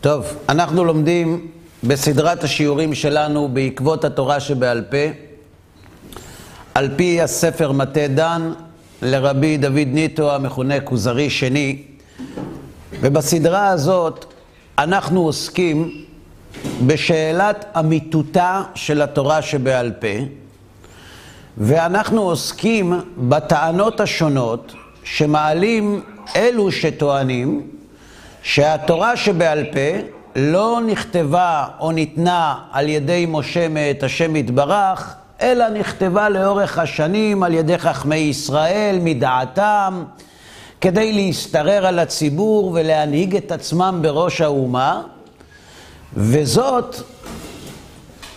טוב, אנחנו לומדים בסדרת השיעורים שלנו בעקבות התורה שבעל פה, על פי הספר מטה דן לרבי דוד ניטו המכונה כוזרי שני, ובסדרה הזאת אנחנו עוסקים בשאלת אמיתותה של התורה שבעל פה, ואנחנו עוסקים בטענות השונות שמעלים אלו שטוענים שהתורה שבעל פה לא נכתבה או ניתנה על ידי משה מאת השם יתברך, אלא נכתבה לאורך השנים על ידי חכמי ישראל מדעתם, כדי להשתרר על הציבור ולהנהיג את עצמם בראש האומה, וזאת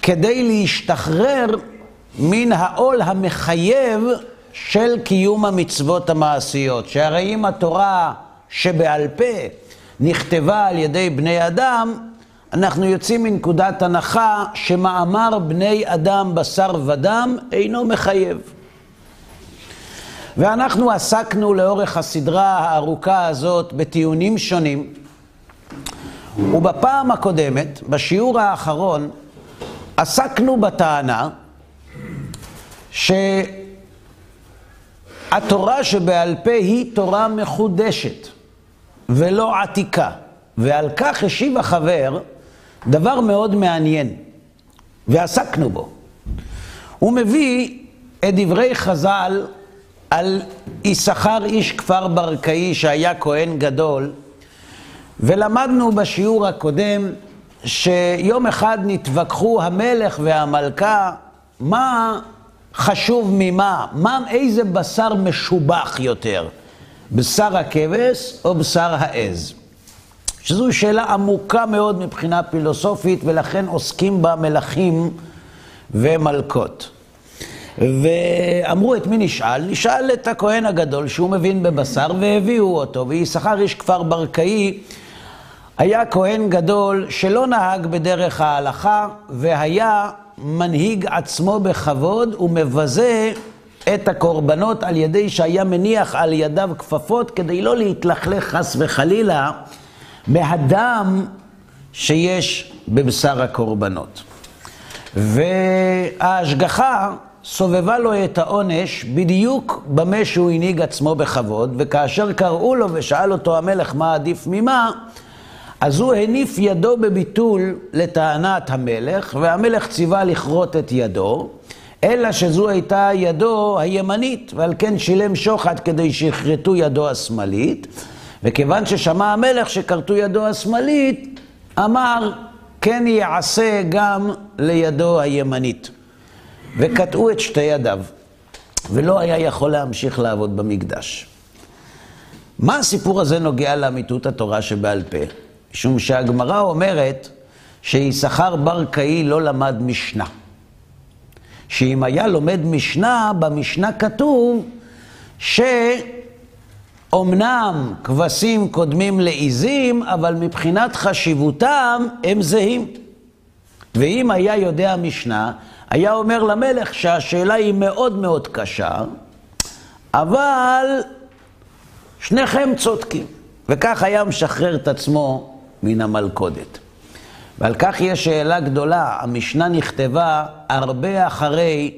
כדי להשתחרר מן העול המחייב של קיום המצוות המעשיות. שהרי אם התורה שבעל פה נכתבה על ידי בני אדם, אנחנו יוצאים מנקודת הנחה שמאמר בני אדם בשר ודם אינו מחייב. ואנחנו עסקנו לאורך הסדרה הארוכה הזאת בטיעונים שונים, ובפעם הקודמת, בשיעור האחרון, עסקנו בטענה שהתורה שבעל פה היא תורה מחודשת. ולא עתיקה. ועל כך השיב החבר דבר מאוד מעניין, ועסקנו בו. הוא מביא את דברי חז"ל על יששכר איש כפר ברקאי שהיה כהן גדול, ולמדנו בשיעור הקודם שיום אחד נתווכחו המלך והמלכה מה חשוב ממה, מה, איזה בשר משובח יותר. בשר הכבש או בשר העז? שזו שאלה עמוקה מאוד מבחינה פילוסופית, ולכן עוסקים בה מלכים ומלכות. ואמרו את מי נשאל? נשאל את הכהן הגדול שהוא מבין בבשר, והביאו אותו. ויששכר איש כפר ברקאי היה כהן גדול שלא נהג בדרך ההלכה, והיה מנהיג עצמו בכבוד ומבזה את הקורבנות על ידי שהיה מניח על ידיו כפפות כדי לא להתלכלך חס וחלילה מהדם שיש בבשר הקורבנות. וההשגחה סובבה לו את העונש בדיוק במה שהוא הנהיג עצמו בכבוד, וכאשר קראו לו ושאל אותו המלך מה עדיף ממה, אז הוא הניף ידו בביטול לטענת המלך, והמלך ציווה לכרות את ידו. אלא שזו הייתה ידו הימנית, ועל כן שילם שוחד כדי שיכרתו ידו השמאלית, וכיוון ששמע המלך שכרתו ידו השמאלית, אמר, כן יעשה גם לידו הימנית. וקטעו את שתי ידיו, ולא היה יכול להמשיך לעבוד במקדש. מה הסיפור הזה נוגע לאמיתות התורה שבעל פה? משום שהגמרא אומרת שיששכר בר קאי לא למד משנה. שאם היה לומד משנה, במשנה כתוב שאומנם כבשים קודמים לעיזים, אבל מבחינת חשיבותם הם זהים. ואם היה יודע משנה, היה אומר למלך שהשאלה היא מאוד מאוד קשה, אבל שניכם צודקים. וכך היה משחרר את עצמו מן המלכודת. ועל כך יש שאלה גדולה. המשנה נכתבה הרבה אחרי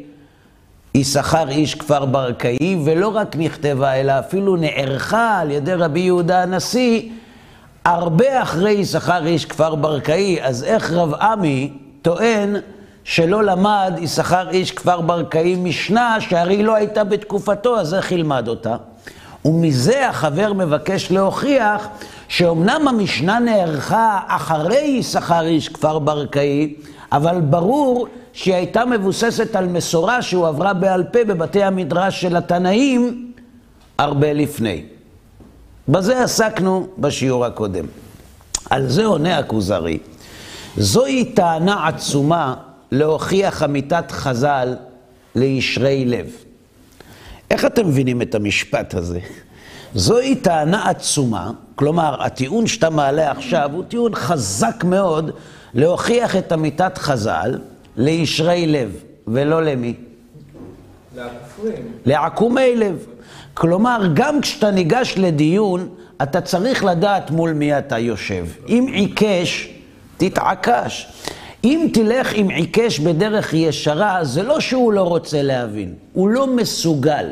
יששכר איש כפר ברקאי, ולא רק נכתבה, אלא אפילו נערכה על ידי רבי יהודה הנשיא, הרבה אחרי יששכר איש כפר ברקאי. אז איך רב עמי טוען שלא למד יששכר איש כפר ברקאי משנה, שהרי לא הייתה בתקופתו, אז איך ילמד אותה? ומזה החבר מבקש להוכיח שאומנם המשנה נערכה אחרי יששכר איש כפר ברקאי, אבל ברור שהיא הייתה מבוססת על מסורה שהועברה בעל פה בבתי המדרש של התנאים הרבה לפני. בזה עסקנו בשיעור הקודם. על זה עונה הכוזרי. זוהי טענה עצומה להוכיח אמיתת חז"ל לישרי לב. איך אתם מבינים את המשפט הזה? זוהי טענה עצומה, כלומר, הטיעון שאתה מעלה עכשיו הוא טיעון חזק מאוד להוכיח את אמיתת חז"ל לישרי לב, ולא למי? לכופרים. לעקומי לב. כלומר, גם כשאתה ניגש לדיון, אתה צריך לדעת מול מי אתה יושב. אם עיקש, תתעקש. אם תלך עם עיקש בדרך ישרה, זה לא שהוא לא רוצה להבין, הוא לא מסוגל.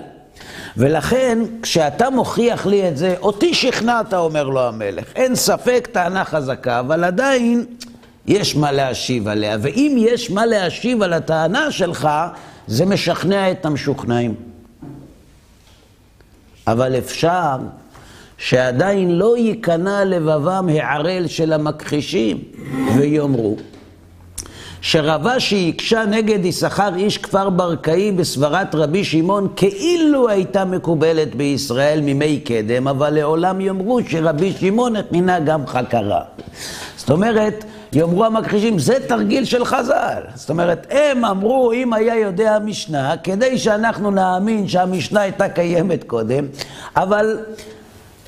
ולכן, כשאתה מוכיח לי את זה, אותי שכנעת, אומר לו המלך. אין ספק, טענה חזקה, אבל עדיין יש מה להשיב עליה. ואם יש מה להשיב על הטענה שלך, זה משכנע את המשוכנעים. אבל אפשר שעדיין לא ייכנע לבבם הערל של המכחישים, ויאמרו שרבה שהקשה נגד יששכר איש כפר ברקאי בסברת רבי שמעון כאילו הייתה מקובלת בישראל מימי קדם, אבל לעולם יאמרו שרבי שמעון התנינה גם חקרה. זאת אומרת, יאמרו המכחישים, זה תרגיל של חז"ל. זאת אומרת, הם אמרו, אם היה יודע המשנה, כדי שאנחנו נאמין שהמשנה הייתה קיימת קודם, אבל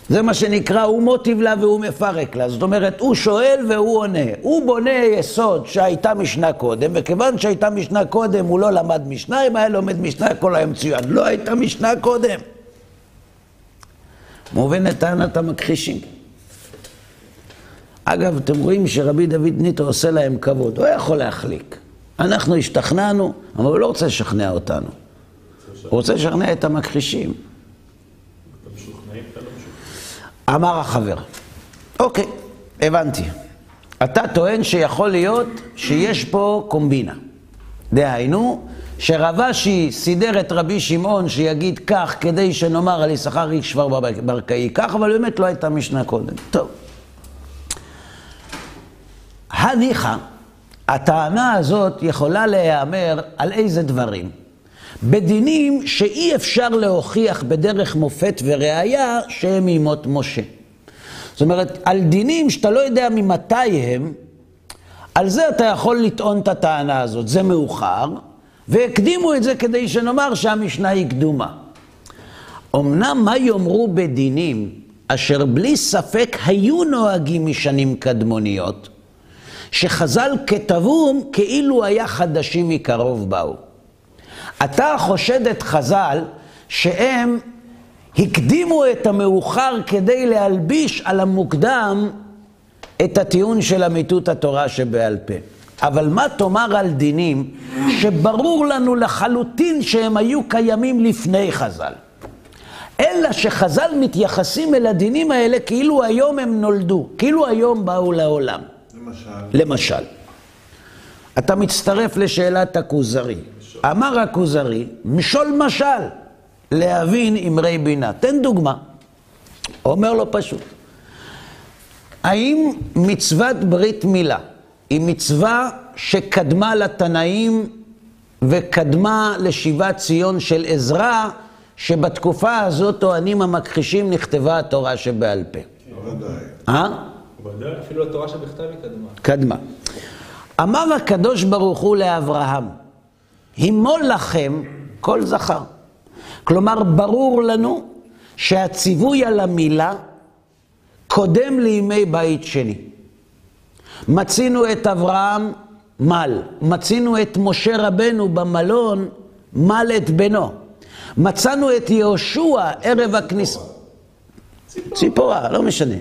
זה מה שנקרא, הוא מוטיב לה והוא מפרק לה. זאת אומרת, הוא שואל והוא עונה. הוא בונה יסוד שהייתה משנה קודם, וכיוון שהייתה משנה קודם, הוא לא למד משנה, אם היה לומד משנה, הכל היה מצוין. לא הייתה משנה קודם. מובן את טענת המכחישים. אגב, אתם רואים שרבי דוד ניטו עושה להם כבוד, הוא יכול להחליק. אנחנו השתכנענו, אבל הוא לא רוצה לשכנע אותנו. הוא רוצה לשכנע את המכחישים. אמר החבר, אוקיי, הבנתי. אתה טוען שיכול להיות שיש פה קומבינה. דהיינו, שרבשי סידר את רבי שמעון שיגיד כך כדי שנאמר על יששכר איש שבר ברקאי כך, אבל באמת לא הייתה משנה קודם. טוב. הניחא, הטענה הזאת יכולה להיאמר על איזה דברים? בדינים שאי אפשר להוכיח בדרך מופת וראייה שהם מימות משה. זאת אומרת, על דינים שאתה לא יודע ממתי הם, על זה אתה יכול לטעון את הטענה הזאת. זה מאוחר, והקדימו את זה כדי שנאמר שהמשנה היא קדומה. אמנם מה יאמרו בדינים אשר בלי ספק היו נוהגים משנים קדמוניות, שחז"ל כתבום כאילו היה חדשים מקרוב באו. אתה חושד את חז"ל שהם הקדימו את המאוחר כדי להלביש על המוקדם את הטיעון של אמיתות התורה שבעל פה. אבל מה תאמר על דינים שברור לנו לחלוטין שהם היו קיימים לפני חז"ל? אלא שחז"ל מתייחסים אל הדינים האלה כאילו היום הם נולדו, כאילו היום באו לעולם. למשל? למשל. אתה מצטרף לשאלת הכוזרי. אמר הכוזרי, משול משל, להבין אמרי בינה. תן דוגמה. אומר לו פשוט. האם מצוות ברית מילה היא מצווה שקדמה לתנאים וקדמה לשיבת ציון של עזרא, שבתקופה הזאת טוענים המכחישים נכתבה התורה שבעל פה? בוודאי. אה? בוודאי, אפילו התורה שבכתב היא קדמה. קדמה. אמר הקדוש ברוך הוא לאברהם, הימול לכם כל זכר. כלומר, ברור לנו שהציווי על המילה קודם לימי בית שני. מצינו את אברהם מל, מצינו את משה רבנו במלון מל את בנו. מצאנו את יהושע ערב הכניסה. ציפורה, לא משנה.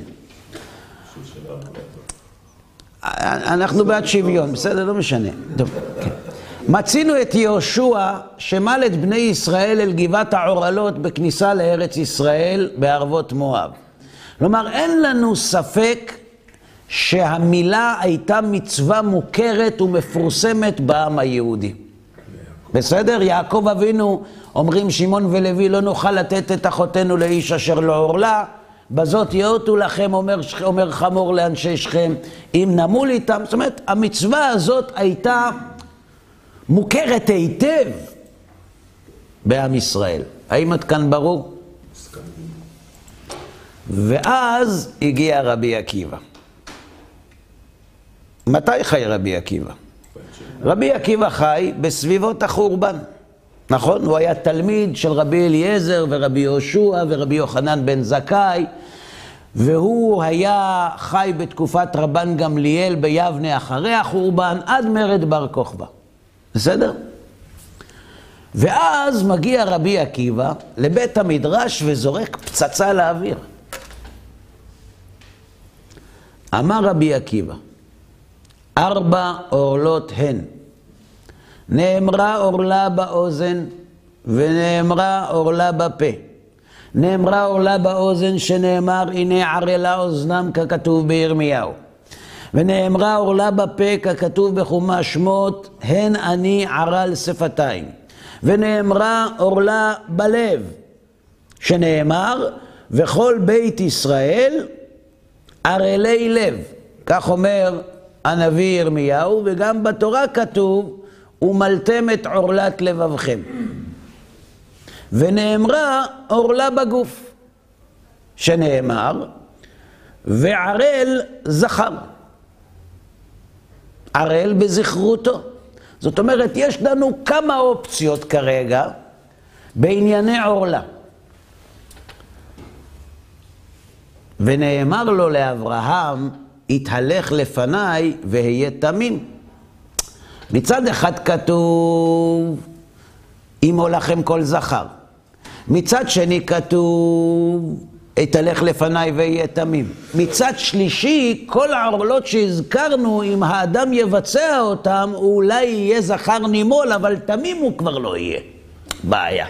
אנחנו בעד שוויון, בסדר? לא משנה. טוב, כן. מצינו את יהושע שמל את בני ישראל אל גבעת העורלות בכניסה לארץ ישראל בערבות מואב. כלומר, אין לנו ספק שהמילה הייתה מצווה מוכרת ומפורסמת בעם היהודי. בסדר? יעקב אבינו, אומרים שמעון ולוי, לא נוכל לתת את אחותינו לאיש אשר לא עורלה. בזאת יאותו לכם, אומר, אומר חמור לאנשי שכם, אם נמול איתם. זאת אומרת, המצווה הזאת הייתה מוכרת היטב בעם ישראל. האם עד כאן ברור? ואז הגיע רבי עקיבא. מתי חי רבי עקיבא? רבי עקיבא חי בסביבות החורבן. נכון? הוא היה תלמיד של רבי אליעזר ורבי יהושע ורבי יוחנן בן זכאי, והוא היה חי בתקופת רבן גמליאל ביבנה אחרי החורבן עד מרד בר כוכבא. בסדר? ואז מגיע רבי עקיבא לבית המדרש וזורק פצצה לאוויר. אמר רבי עקיבא, ארבע עורלות הן. נאמרה עורלה באוזן ונאמרה עורלה בפה. נאמרה עורלה באוזן שנאמר הנה ערלה אוזנם ככתוב בירמיהו. ונאמרה עורלה בפה ככתוב בחומש שמות הן אני ערל שפתיים. ונאמרה עורלה בלב שנאמר וכל בית ישראל ערלי לב. כך אומר הנביא ירמיהו וגם בתורה כתוב ומלתם את עורלת לבבכם. ונאמרה עורלה בגוף, שנאמר, וערל זכר. ערל בזכרותו. זאת אומרת, יש לנו כמה אופציות כרגע בענייני עורלה. ונאמר לו לאברהם, התהלך לפניי והיה תמים. מצד אחד כתוב, אימו לכם כל זכר. מצד שני כתוב, אתהלך לפניי ואהיה תמים. מצד שלישי, כל העורלות שהזכרנו, אם האדם יבצע אותם, הוא אולי יהיה זכר נימול, אבל תמים הוא כבר לא יהיה. בעיה.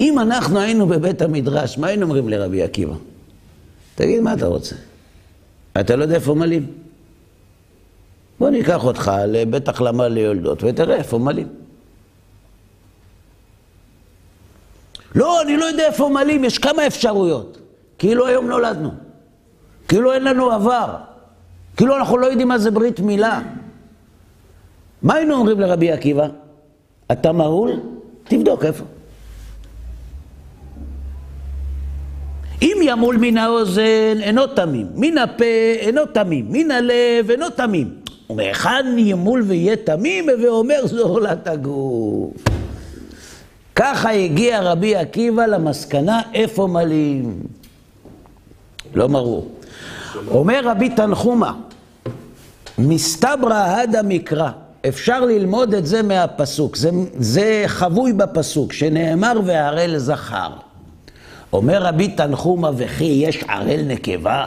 אם אנחנו היינו בבית המדרש, מה היינו אומרים לרבי עקיבא? תגיד, מה אתה רוצה? אתה לא יודע איפה מלאים? בוא ניקח אותך לבית החלמה ליולדות ותראה איפה מלאים. לא, אני לא יודע איפה מלאים, יש כמה אפשרויות. כאילו היום נולדנו. כאילו אין לנו עבר. כאילו אנחנו לא יודעים מה זה ברית מילה. מה היינו אומרים לרבי עקיבא? אתה מהול? תבדוק איפה. אם ימול מן האוזן, אינו תמים. מן הפה, אינו תמים. מן הלב, אינו תמים. ומהיכן ימול ויהיה תמים? ואומר זו עורלת הגוף. ככה הגיע רבי עקיבא למסקנה איפה מלאים. לא ברור. אומר רבי תנחומה, מסתברא הדה מקרא. אפשר ללמוד את זה מהפסוק, זה, זה חבוי בפסוק, שנאמר והערל זכר. אומר רבי תנחומה, וכי יש ערל נקבה?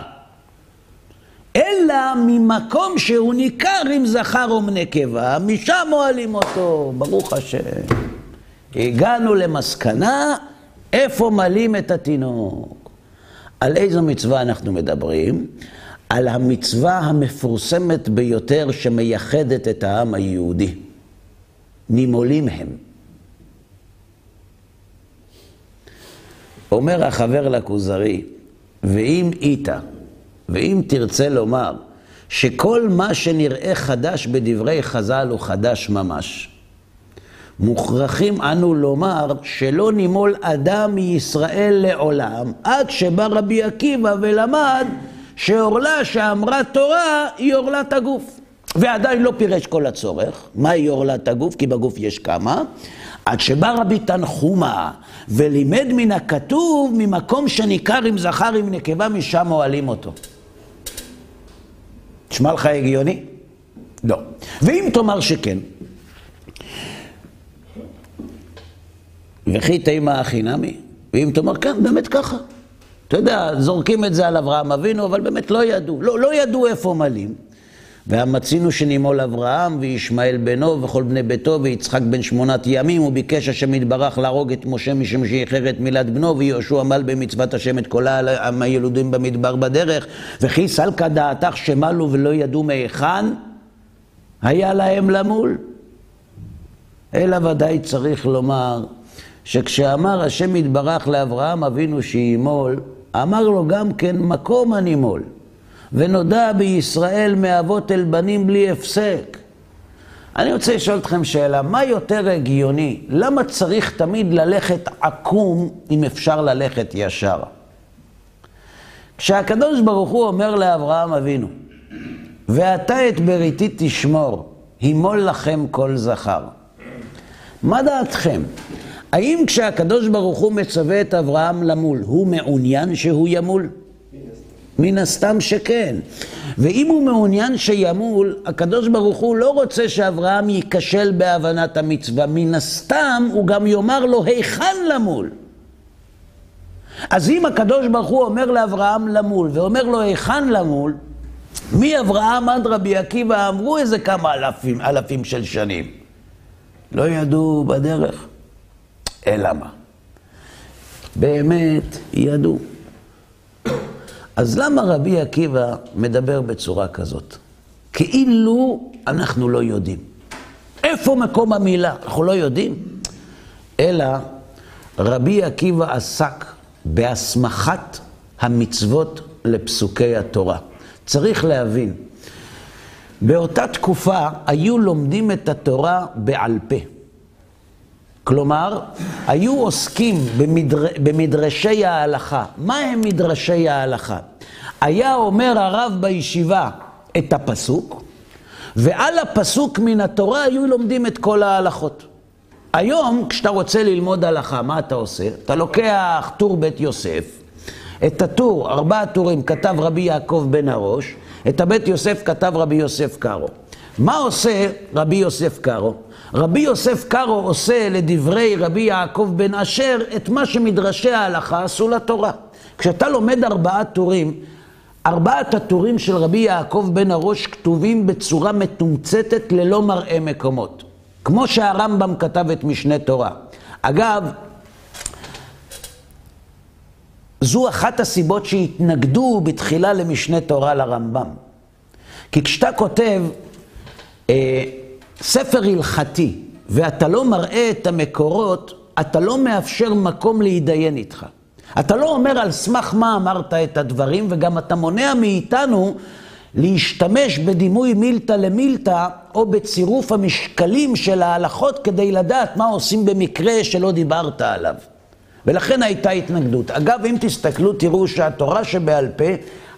אלא ממקום שהוא ניכר אם זכר או נקבה, משם אוהלים אותו, ברוך השם. הגענו למסקנה איפה מלאים את התינוק. על איזו מצווה אנחנו מדברים? על המצווה המפורסמת ביותר שמייחדת את העם היהודי. נימולים הם. אומר החבר לכוזרי, ואם איתה, ואם תרצה לומר, שכל מה שנראה חדש בדברי חז"ל הוא חדש ממש. מוכרחים אנו לומר שלא נימול אדם מישראל לעולם, עד שבא רבי עקיבא ולמד שעורלה שאמרה תורה היא עורלת הגוף. ועדיין לא פירש כל הצורך, מהי עורלת הגוף? כי בגוף יש כמה. עד שבא רבי תנחומה ולימד מן הכתוב ממקום שניכר עם זכר עם נקבה, משם אוהלים אותו. נשמע לך הגיוני? לא. ואם תאמר שכן, וכי תימא הכי נמי, ואם תאמר כן, באמת ככה. אתה יודע, זורקים את זה על אברהם אבינו, אבל באמת לא ידעו. לא, לא ידעו איפה מלאים. והמצינו שנימול אברהם וישמעאל בנו וכל בני ביתו ויצחק בן שמונת ימים וביקש השם יתברך להרוג את משה משום שאיחר את מילת בנו ויהושע עמל במצוות השם את כל העם הילודים במדבר בדרך וכי סלקא דעתך שמלו ולא ידעו מהיכן היה להם למול. אלא ודאי צריך לומר שכשאמר השם יתברך לאברהם אבינו שימול אמר לו גם כן מקום הנימול ונודע בישראל מאבות אל בנים בלי הפסק. אני רוצה לשאול אתכם שאלה, מה יותר הגיוני? למה צריך תמיד ללכת עקום אם אפשר ללכת ישר? כשהקדוש ברוך הוא אומר לאברהם אבינו, ואתה את בריתי תשמור, הימול לכם כל זכר. מה דעתכם? האם כשהקדוש ברוך הוא מצווה את אברהם למול, הוא מעוניין שהוא ימול? מן הסתם שכן. ואם הוא מעוניין שימול, הקדוש ברוך הוא לא רוצה שאברהם ייכשל בהבנת המצווה. מן הסתם הוא גם יאמר לו היכן למול. אז אם הקדוש ברוך הוא אומר לאברהם למול, ואומר לו היכן למול, מאברהם עד רבי עקיבא אמרו איזה כמה אלפים, אלפים של שנים. לא ידעו בדרך. אלא מה? באמת ידעו. אז למה רבי עקיבא מדבר בצורה כזאת? כאילו אנחנו לא יודעים. איפה מקום המילה? אנחנו לא יודעים. אלא רבי עקיבא עסק בהסמכת המצוות לפסוקי התורה. צריך להבין, באותה תקופה היו לומדים את התורה בעל פה. כלומר, היו עוסקים במדר... במדרשי ההלכה. מה הם מדרשי ההלכה? היה אומר הרב בישיבה את הפסוק, ועל הפסוק מן התורה היו לומדים את כל ההלכות. היום, כשאתה רוצה ללמוד הלכה, מה אתה עושה? אתה לוקח טור בית יוסף, את הטור, ארבעה טורים, כתב רבי יעקב בן הראש, את הבית יוסף כתב רבי יוסף קארו. מה עושה רבי יוסף קארו? רבי יוסף קארו עושה לדברי רבי יעקב בן אשר את מה שמדרשי ההלכה עשו לתורה. כשאתה לומד ארבעה טורים, ארבעת הטורים של רבי יעקב בן הראש כתובים בצורה מתומצתת ללא מראה מקומות. כמו שהרמב"ם כתב את משנה תורה. אגב, זו אחת הסיבות שהתנגדו בתחילה למשנה תורה לרמב"ם. כי כשאתה כותב אה, ספר הלכתי ואתה לא מראה את המקורות, אתה לא מאפשר מקום להתדיין איתך. אתה לא אומר על סמך מה אמרת את הדברים, וגם אתה מונע מאיתנו להשתמש בדימוי מילתא למילתא, או בצירוף המשקלים של ההלכות כדי לדעת מה עושים במקרה שלא דיברת עליו. ולכן הייתה התנגדות. אגב, אם תסתכלו, תראו שהתורה שבעל פה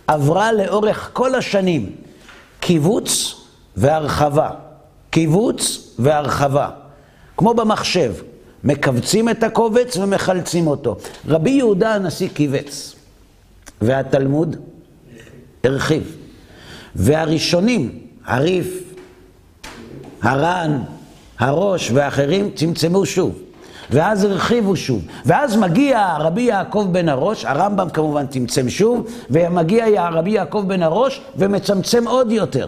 עברה לאורך כל השנים קיבוץ והרחבה. קיבוץ והרחבה. כמו במחשב, מכווצים את הקובץ ומחלצים אותו. רבי יהודה הנשיא קיבץ, והתלמוד הרחיב. והראשונים, הריף, הר"ן, הראש ואחרים, צמצמו שוב. ואז הרחיבו שוב. ואז מגיע רבי יעקב בן הראש, הרמב"ם כמובן צמצם שוב, ומגיע רבי יעקב בן הראש ומצמצם עוד יותר.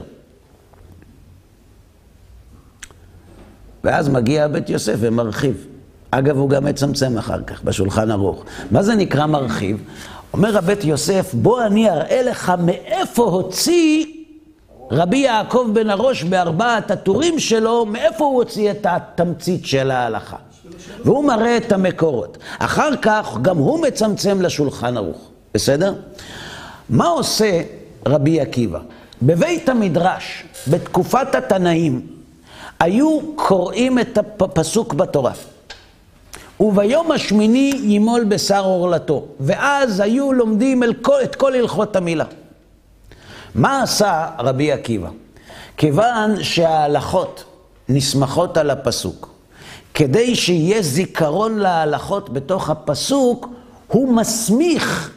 ואז מגיע בית יוסף ומרחיב. אגב, הוא גם מצמצם אחר כך, בשולחן ערוך. מה זה נקרא מרחיב? אומר הבית יוסף, בוא אני אראה לך מאיפה הוציא רבי יעקב בן הראש בארבעת הטורים שלו, מאיפה הוא הוציא את התמצית של ההלכה. והוא מראה את המקורות. אחר כך גם הוא מצמצם לשולחן ערוך, בסדר? מה עושה רבי עקיבא? בבית המדרש, בתקופת התנאים, היו קוראים את הפסוק בתורה. וביום השמיני ימול בשר עורלתו. ואז היו לומדים כל, את כל הלכות המילה. מה עשה רבי עקיבא? כיוון שההלכות נסמכות על הפסוק, כדי שיהיה זיכרון להלכות בתוך הפסוק, הוא מסמיך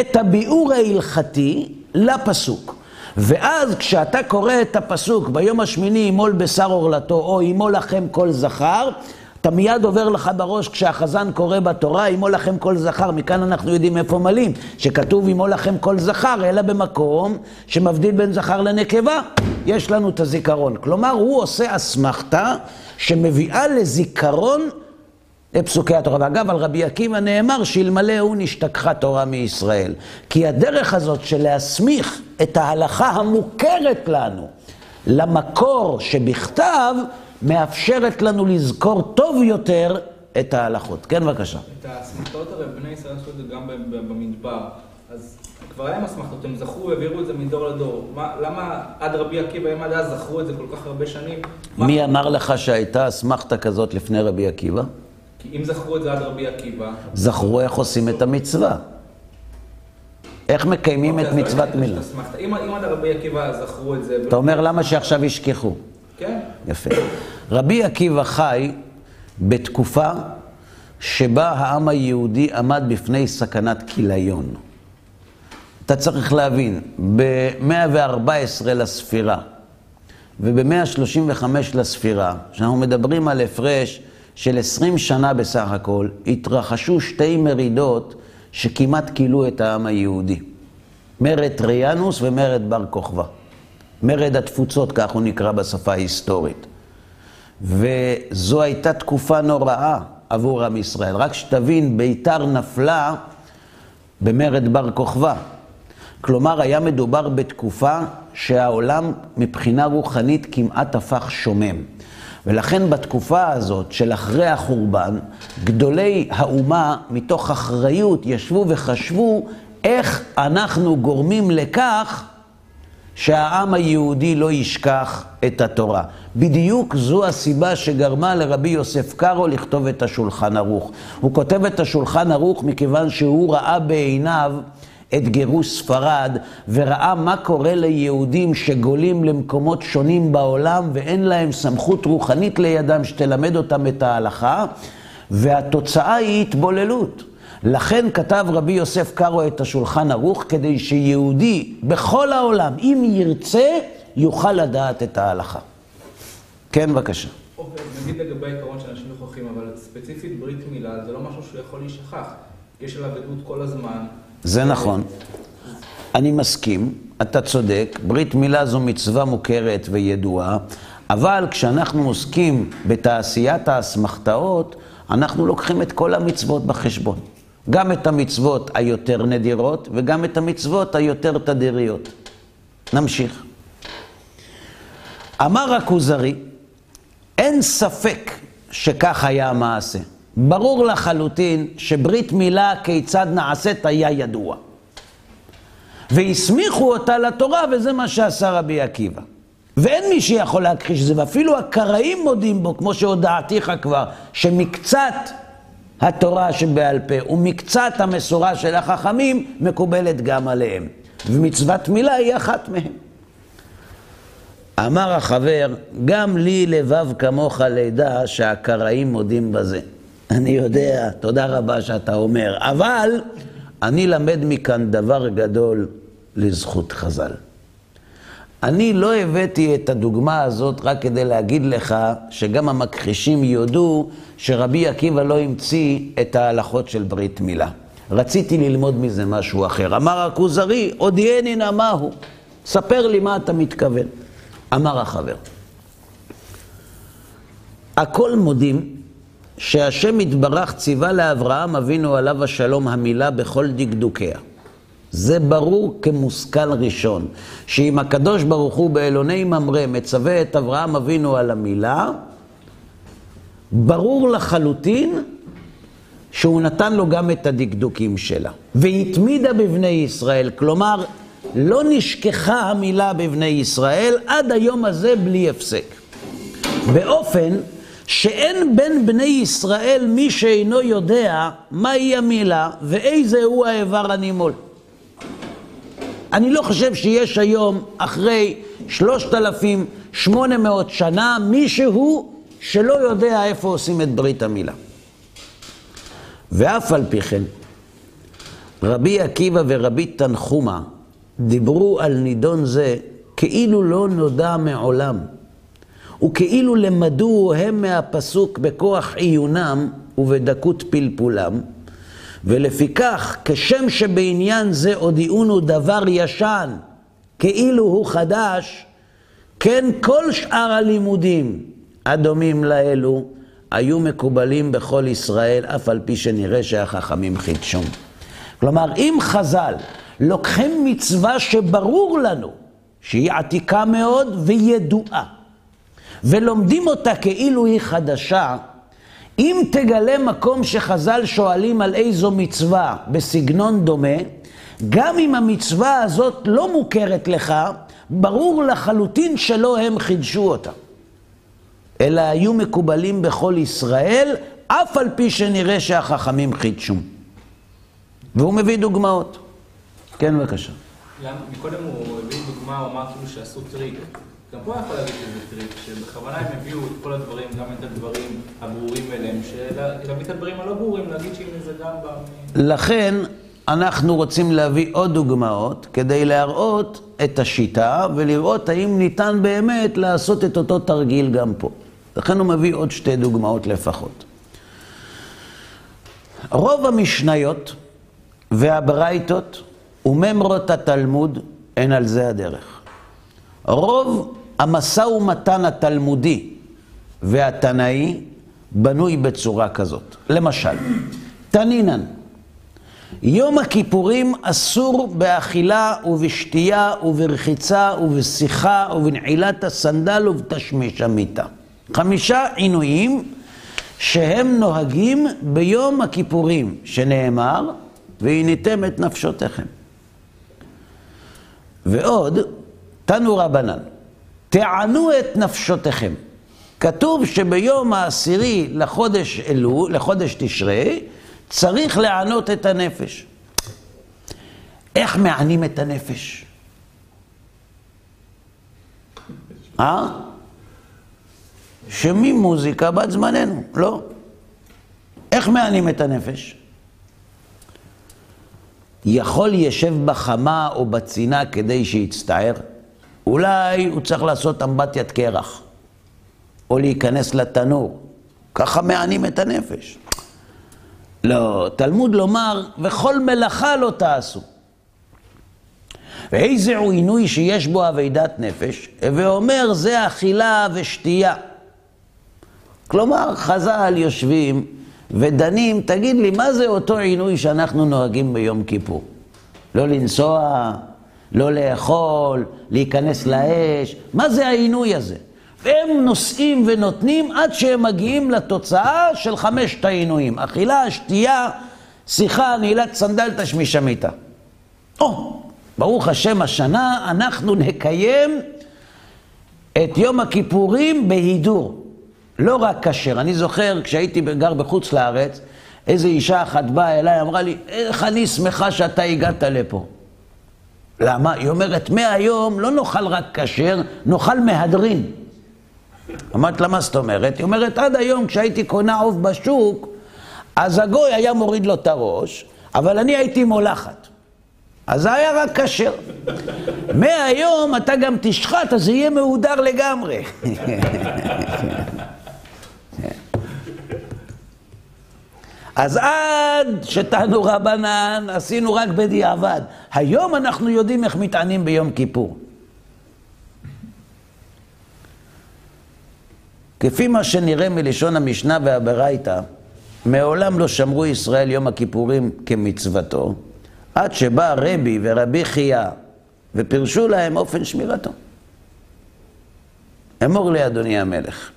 את הביאור ההלכתי לפסוק. ואז כשאתה קורא את הפסוק, ביום השמיני ימול בשר עורלתו, או ימול לכם כל זכר, אתה מיד עובר לך בראש כשהחזן קורא בתורה, ימול לכם כל זכר, מכאן אנחנו יודעים איפה מלאים, שכתוב ימול לכם כל זכר, אלא במקום שמבדיל בין זכר לנקבה, יש לנו את הזיכרון. כלומר, הוא עושה אסמכתה שמביאה לזיכרון פסוקי התורה. ואגב, על רבי עקיבא נאמר שאלמלא הוא נשתכחה תורה מישראל. כי הדרך הזאת של להסמיך את ההלכה המוכרת לנו למקור שבכתב, מאפשרת לנו לזכור טוב יותר את ההלכות. כן, בבקשה. את האסמכתות הרי בני ישראל עשו את זה גם במדבר. אז כבר היה אסמכתות, הם זכרו, העבירו את זה מדור לדור. מה, למה עד רבי עקיבא, אם עד אז זכרו את זה כל כך הרבה שנים? מי. אמר לך שהייתה אסמכתה כזאת לפני רבי עקיבא? כי אם זכרו את זה עד רבי עקיבא... זכרו איך עושים את המצווה. איך מקיימים את מצוות מילה. אם עד רבי עקיבא זכרו את זה... אתה אומר למה שעכשיו ישכחו. כן. יפה. רבי עקיבא חי בתקופה שבה העם היהודי עמד בפני סכנת כיליון. אתה צריך להבין, ב-114 לספירה וב-135 לספירה, כשאנחנו מדברים על הפרש של 20 שנה בסך הכל, התרחשו שתי מרידות שכמעט כילו את העם היהודי. מרד טריאנוס ומרד בר כוכבא. מרד התפוצות, כך הוא נקרא בשפה ההיסטורית. וזו הייתה תקופה נוראה עבור עם ישראל. רק שתבין, ביתר נפלה במרד בר כוכבא. כלומר, היה מדובר בתקופה שהעולם מבחינה רוחנית כמעט הפך שומם. ולכן בתקופה הזאת של אחרי החורבן, גדולי האומה מתוך אחריות ישבו וחשבו איך אנחנו גורמים לכך שהעם היהודי לא ישכח את התורה. בדיוק זו הסיבה שגרמה לרבי יוסף קארו לכתוב את השולחן ערוך. הוא כותב את השולחן ערוך מכיוון שהוא ראה בעיניו את גירוש ספרד, וראה מה קורה ליהודים שגולים למקומות שונים בעולם ואין להם סמכות רוחנית לידם שתלמד אותם את ההלכה, והתוצאה היא התבוללות. לכן כתב רבי יוסף קארו את השולחן ערוך, כדי שיהודי בכל העולם, אם ירצה, יוכל לדעת את ההלכה. כן, בבקשה. אוקיי, נגיד לגבי העיקרון שאנשים נוכחים, אבל ספציפית ברית מילה זה לא משהו שיכול להישכח. יש עליו עדות כל הזמן. זה נכון. אני מסכים, אתה צודק, ברית מילה זו מצווה מוכרת וידועה, אבל כשאנחנו עוסקים בתעשיית האסמכתאות, אנחנו לוקחים את כל המצוות בחשבון. גם את המצוות היותר נדירות וגם את המצוות היותר תדיריות. נמשיך. אמר הכוזרי, אין ספק שכך היה המעשה. ברור לחלוטין שברית מילה כיצד נעשית היה ידוע. והסמיכו אותה לתורה, וזה מה שעשה רבי עקיבא. ואין מי שיכול להכחיש את זה, ואפילו הקראים מודים בו, כמו שהודעתיך כבר, שמקצת התורה שבעל פה ומקצת המסורה של החכמים מקובלת גם עליהם. ומצוות מילה היא אחת מהם. אמר החבר, גם לי לבב כמוך לידע שהקראים מודים בזה. אני יודע, תודה רבה שאתה אומר, אבל אני למד מכאן דבר גדול לזכות חז"ל. אני לא הבאתי את הדוגמה הזאת רק כדי להגיד לך שגם המכחישים יודו שרבי עקיבא לא המציא את ההלכות של ברית מילה. רציתי ללמוד מזה משהו אחר. אמר הכוזרי, הודיעני נא מהו. ספר לי מה אתה מתכוון. אמר החבר. הכל מודים שהשם יתברך ציווה לאברהם אבינו עליו השלום המילה בכל דקדוקיה. זה ברור כמושכל ראשון, שאם הקדוש ברוך הוא באלוני ממרא מצווה את אברהם אבינו על המילה, ברור לחלוטין שהוא נתן לו גם את הדקדוקים שלה. והתמידה בבני ישראל, כלומר, לא נשכחה המילה בבני ישראל עד היום הזה בלי הפסק. באופן שאין בין בני ישראל מי שאינו יודע מהי המילה ואיזה הוא האיבר הנימול. אני לא חושב שיש היום, אחרי 3,800 שנה, מישהו שלא יודע איפה עושים את ברית המילה. ואף על פי כן, רבי עקיבא ורבי תנחומה דיברו על נידון זה כאילו לא נודע מעולם, וכאילו למדו הם מהפסוק בכוח עיונם ובדקות פלפולם, ולפיכך, כשם שבעניין זה הודיעונו דבר ישן, כאילו הוא חדש, כן כל שאר הלימודים הדומים לאלו היו מקובלים בכל ישראל, אף על פי שנראה שהחכמים חידשום. כלומר, אם חז"ל לוקחים מצווה שברור לנו שהיא עתיקה מאוד וידועה, ולומדים אותה כאילו היא חדשה, אם תגלה מקום שחז"ל שואלים על איזו מצווה בסגנון דומה, גם אם המצווה הזאת לא מוכרת לך, ברור לחלוטין שלא הם חידשו אותה. אלא היו מקובלים בכל ישראל, אף על פי שנראה שהחכמים חידשו. והוא מביא דוגמאות. כן, בבקשה. מקודם הוא הביא דוגמה, הוא אמר כאילו שעשו טריק. גם פה יכול להגיד שזה טריק, שבכוונה הם הביאו את כל הדברים, גם את הדברים הברורים אליהם, להביא את הדברים הלא ברורים, להגיד שהנה זה גם בא... לכן, אנחנו רוצים להביא עוד דוגמאות כדי להראות את השיטה ולראות האם ניתן באמת לעשות את אותו תרגיל גם פה. לכן הוא מביא עוד שתי דוגמאות לפחות. רוב המשניות והברייתות וממרות התלמוד הן על זה הדרך. רוב המשא ומתן התלמודי והתנאי בנוי בצורה כזאת. למשל, תנינן, יום הכיפורים אסור באכילה ובשתייה וברחיצה ובשיחה ובנעילת הסנדל ובתשמיש המיטה. חמישה עינויים שהם נוהגים ביום הכיפורים, שנאמר, והניתם את נפשותיכם. ועוד, תנו רבנן, תענו את נפשותיכם. כתוב שביום העשירי לחודש אלו, לחודש תשרי, צריך לענות את הנפש. איך מענים את הנפש? אה? שומעים מוזיקה בת זמננו, לא. איך מענים את הנפש? יכול ישב בחמה או בצינה כדי שיצטער? אולי הוא צריך לעשות אמבטיית קרח, או להיכנס לתנור. ככה מענים את הנפש. לא, תלמוד לומר, וכל מלאכה לא תעשו. ואיזהו עינוי שיש בו אבידת נפש, ואומר זה אכילה ושתייה. כלומר, חז"ל יושבים ודנים, תגיד לי, מה זה אותו עינוי שאנחנו נוהגים ביום כיפור? לא לנסוע, לא לאכול, להיכנס לאש, מה זה העינוי הזה? והם נושאים ונותנים עד שהם מגיעים לתוצאה של חמשת העינויים. אכילה, שתייה, שיחה, נעילת סנדל, תשמיש המיטה. או, ברוך השם, השנה אנחנו נקיים את יום הכיפורים בהידור. לא רק כשר. אני זוכר, כשהייתי גר בחוץ לארץ, איזו אישה אחת באה אליי, אמרה לי, איך אני שמחה שאתה הגעת לפה. למה? היא אומרת, מהיום לא נאכל רק כשר, נאכל מהדרין. אמרת לה, מה זאת אומרת? היא אומרת, עד היום כשהייתי קונה עוף בשוק, אז הגוי היה מוריד לו את הראש, אבל אני הייתי מולחת. אז זה היה רק כשר. מהיום אתה גם תשחט, אז זה יהיה מהודר לגמרי. אז עד שתענו רבנן, עשינו רק בדיעבד. היום אנחנו יודעים איך מתענים ביום כיפור. כפי מה שנראה מלשון המשנה והברייתא, מעולם לא שמרו ישראל יום הכיפורים כמצוותו, עד שבא רבי ורבי חייא ופירשו להם אופן שמירתו. אמור לי, אדוני המלך,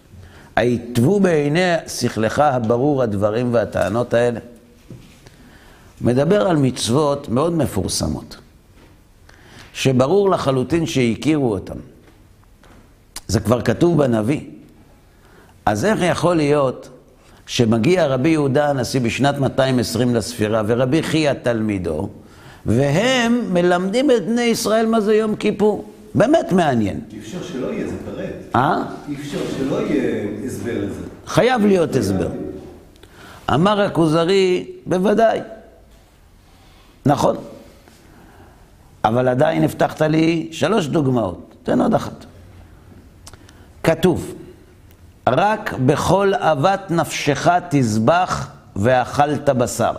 היטבו בעיני שכלך הברור הדברים והטענות האלה? מדבר על מצוות מאוד מפורסמות, שברור לחלוטין שהכירו אותן. זה כבר כתוב בנביא. אז איך יכול להיות שמגיע רבי יהודה הנשיא בשנת 220 לספירה ורבי חייא תלמידו, והם מלמדים את בני ישראל מה זה יום כיפור? באמת מעניין. אי אפשר שלא יהיה, זה פרט. אה? אי אפשר שלא יהיה הסבר לזה. חייב להיות הסבר. אמר הכוזרי, בוודאי. נכון. אבל עדיין הבטחת לי שלוש דוגמאות. תן עוד אחת. כתוב, רק בכל אהבת נפשך תזבח ואכלת בשר.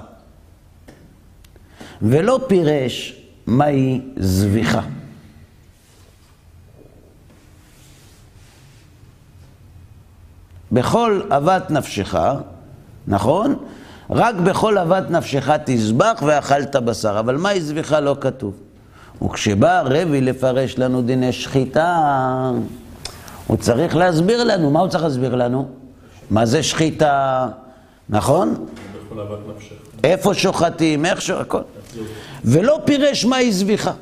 ולא פירש מהי זביחה. בכל אהבת נפשך, נכון? רק בכל אהבת נפשך תזבח ואכלת בשר. אבל מהי זביחה לא כתוב. וכשבא רבי לפרש לנו דיני שחיטה, הוא צריך להסביר לנו. מה הוא צריך להסביר לנו? מה זה שחיטה, נכון? איפה שוחטים, איך שוחטים, הכל. ולא פירש מהי זביחה.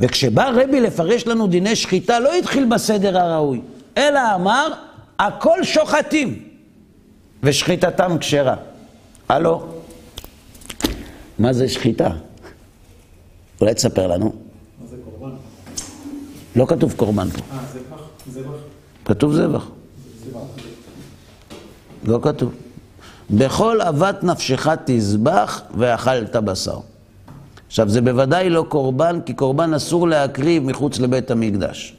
וכשבא רבי לפרש לנו דיני שחיטה, לא התחיל בסדר הראוי, אלא אמר, הכל שוחטים, ושחיטתם כשרה. הלו? מה זה שחיטה? אולי תספר לנו. מה זה קורבן? לא כתוב קורבן פה. אה, זבח? כתוב זבח. לא כתוב. בכל אהבת נפשך תזבח ואכלת בשר. עכשיו, זה בוודאי לא קורבן, כי קורבן אסור להקריב מחוץ לבית המקדש.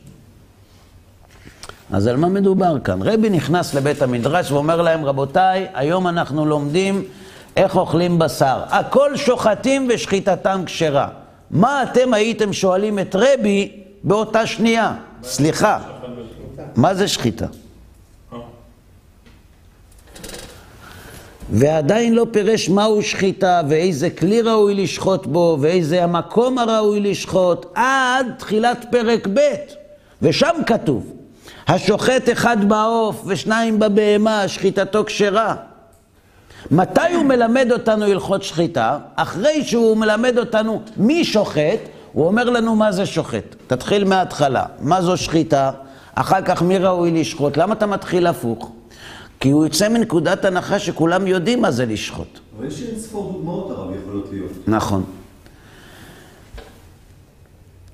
אז על מה מדובר כאן? רבי נכנס לבית המדרש ואומר להם, רבותיי, היום אנחנו לומדים איך אוכלים בשר. הכל שוחטים ושחיטתם כשרה. מה אתם הייתם שואלים את רבי באותה שנייה? סליחה, מה זה שחיטה? ועדיין לא פירש מהו שחיטה ואיזה כלי ראוי לשחוט בו ואיזה המקום הראוי לשחוט עד תחילת פרק ב' ושם כתוב השוחט אחד בעוף ושניים בבהמה, שחיטתו כשרה. מתי הוא מלמד אותנו הלכות שחיטה? אחרי שהוא מלמד אותנו מי שוחט, הוא אומר לנו מה זה שוחט. תתחיל מההתחלה, מה זו שחיטה, אחר כך מי ראוי לשחוט. למה אתה מתחיל הפוך? כי הוא יוצא מנקודת הנחה שכולם יודעים מה זה לשחוט. אבל יש אין ספור דוגמאות הרב יכולות להיות. נכון.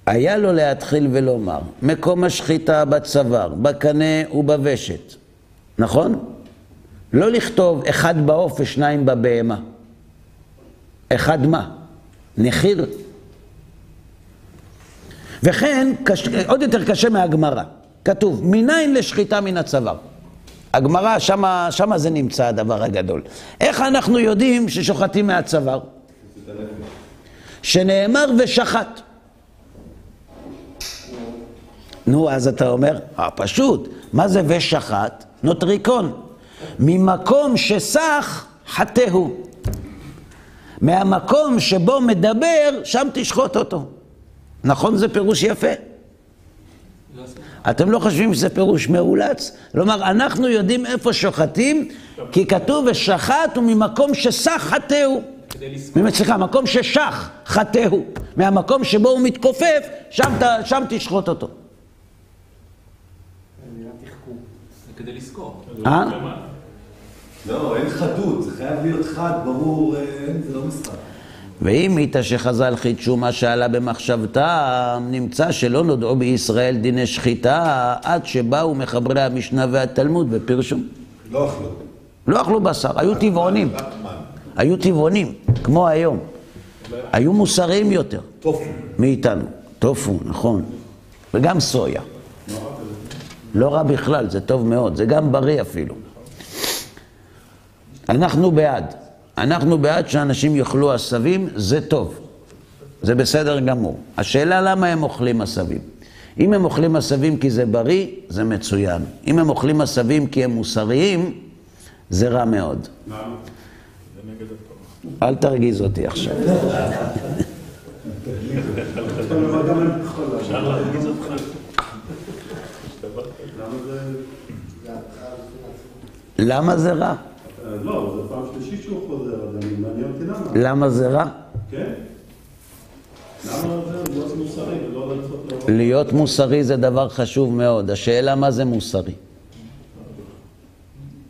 היה לו להתחיל ולומר, מקום השחיטה בצוואר, בקנה ובוושת, נכון? לא לכתוב אחד בעוף ושניים בבהמה. אחד מה? נחיר. וכן, קש... עוד יותר קשה מהגמרא. כתוב, מניין לשחיטה מן הצוואר. הגמרא, שמה, שמה זה נמצא הדבר הגדול. איך אנחנו יודעים ששוחטים מהצוואר? שנאמר ושחט. נו, אז אתה אומר, אה, פשוט, מה זה ושחט? נוטריקון. ממקום שסח, חטאו. מהמקום שבו מדבר, שם תשחוט אותו. נכון, זה פירוש יפה. אתם לא חושבים שזה פירוש מאולץ? כלומר, אנחנו יודעים איפה שוחטים, כי כתוב ושחט הוא ממקום שסח חטאו. סליחה, מקום ששח חטאו. מהמקום שבו הוא מתכופף, שם, שם תשחוט אותו. זה כדי לזכור. אה? לא, אין חדות, זה חייב להיות חד, ברור, אה, אין, זה לא משחק. ואם איתה שחז"ל חידשו מה שעלה במחשבתם, נמצא שלא נודעו בישראל דיני שחיטה עד שבאו מחברי המשנה והתלמוד ופירשו. לא אכלו. לא אכלו בשר, היו טבעונים. היו טבעונים, כמו היום. היו מוסריים יותר טופו. מאיתנו. טופו, נכון. וגם סויה. לא רע בכלל, זה טוב מאוד, זה גם בריא אפילו. אנחנו בעד. אנחנו בעד שאנשים יאכלו עשבים, זה טוב. זה בסדר גמור. השאלה למה הם אוכלים עשבים. אם הם אוכלים עשבים כי זה בריא, זה מצוין. אם הם אוכלים עשבים כי הם מוסריים, זה רע מאוד. אל תרגיז אותי עכשיו. למה זה רע? לא, זו פעם שלישית שהוא חוזר, אז אני מעניין אותי למה. למה זה רע? כן? להיות מוסרי זה דבר חשוב מאוד. השאלה מה זה מוסרי.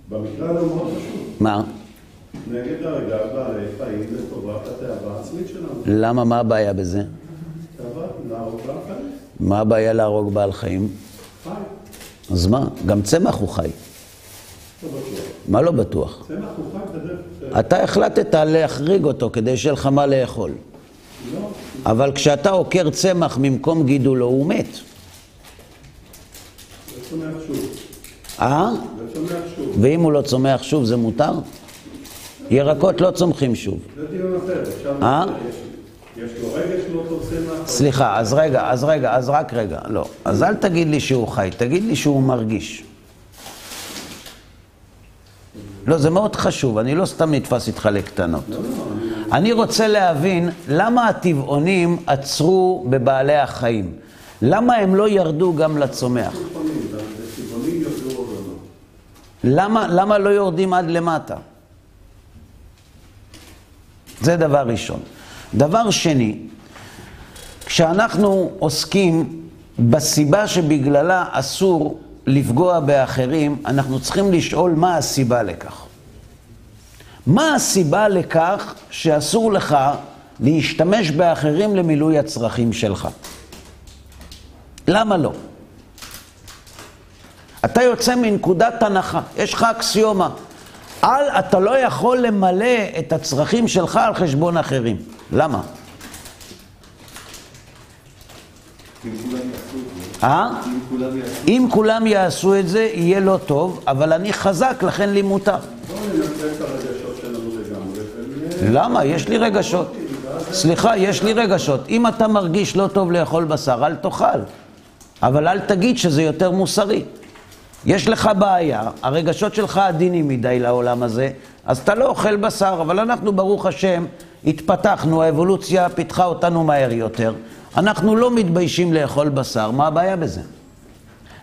במקרה הזה הוא מאוד חשוב. מה? נגד הרגע בעלי חיים לטובת התאווה העצמית שלנו. למה, מה הבעיה בזה? מה הבעיה להרוג בעל חיים? אז מה? גם צמח הוא חי. לא בטוח. מה לא בטוח? צמח הוא חי. אתה החלטת להחריג אותו כדי שיהיה לך מה לאכול. לא, אבל כשאתה עוקר צמח ממקום גידולו, הוא מת. צומח שוב. אה? זה צומח שוב. ואם הוא לא צומח שוב, זה מותר? ירקות לא צומחים שוב. זה דיון אחר. אפשר אה? יש- לו רגש צמח. סליחה, אז רגע, אז רגע, אז רק רגע. לא. אז אל תגיד לי שהוא חי, תגיד לי שהוא מרגיש. לא, זה מאוד חשוב, אני לא סתם נתפס איתך לקטנות. אני רוצה להבין למה הטבעונים עצרו בבעלי החיים. למה הם לא ירדו גם לצומח? לא. למה, למה לא יורדים עד למטה? זה דבר ראשון. דבר שני, כשאנחנו עוסקים בסיבה שבגללה אסור לפגוע באחרים, אנחנו צריכים לשאול מה הסיבה לכך. מה הסיבה לכך שאסור לך להשתמש באחרים למילוי הצרכים שלך? למה לא? אתה יוצא מנקודת הנחה, יש לך אקסיומה. על, אתה לא יכול למלא את הצרכים שלך על חשבון אחרים. למה? אה? אם כולם יעשו את זה, יהיה לא טוב, אבל אני חזק, לכן לי מותר. למה? יש לי רגשות. סליחה, יש לי רגשות. אם אתה מרגיש לא טוב לאכול בשר, אל תאכל. אבל אל תגיד שזה יותר מוסרי. יש לך בעיה, הרגשות שלך עדינים מדי לעולם הזה, אז אתה לא אוכל בשר, אבל אנחנו, ברוך השם, התפתחנו, האבולוציה פיתחה אותנו מהר יותר. אנחנו לא מתביישים לאכול בשר, מה הבעיה בזה?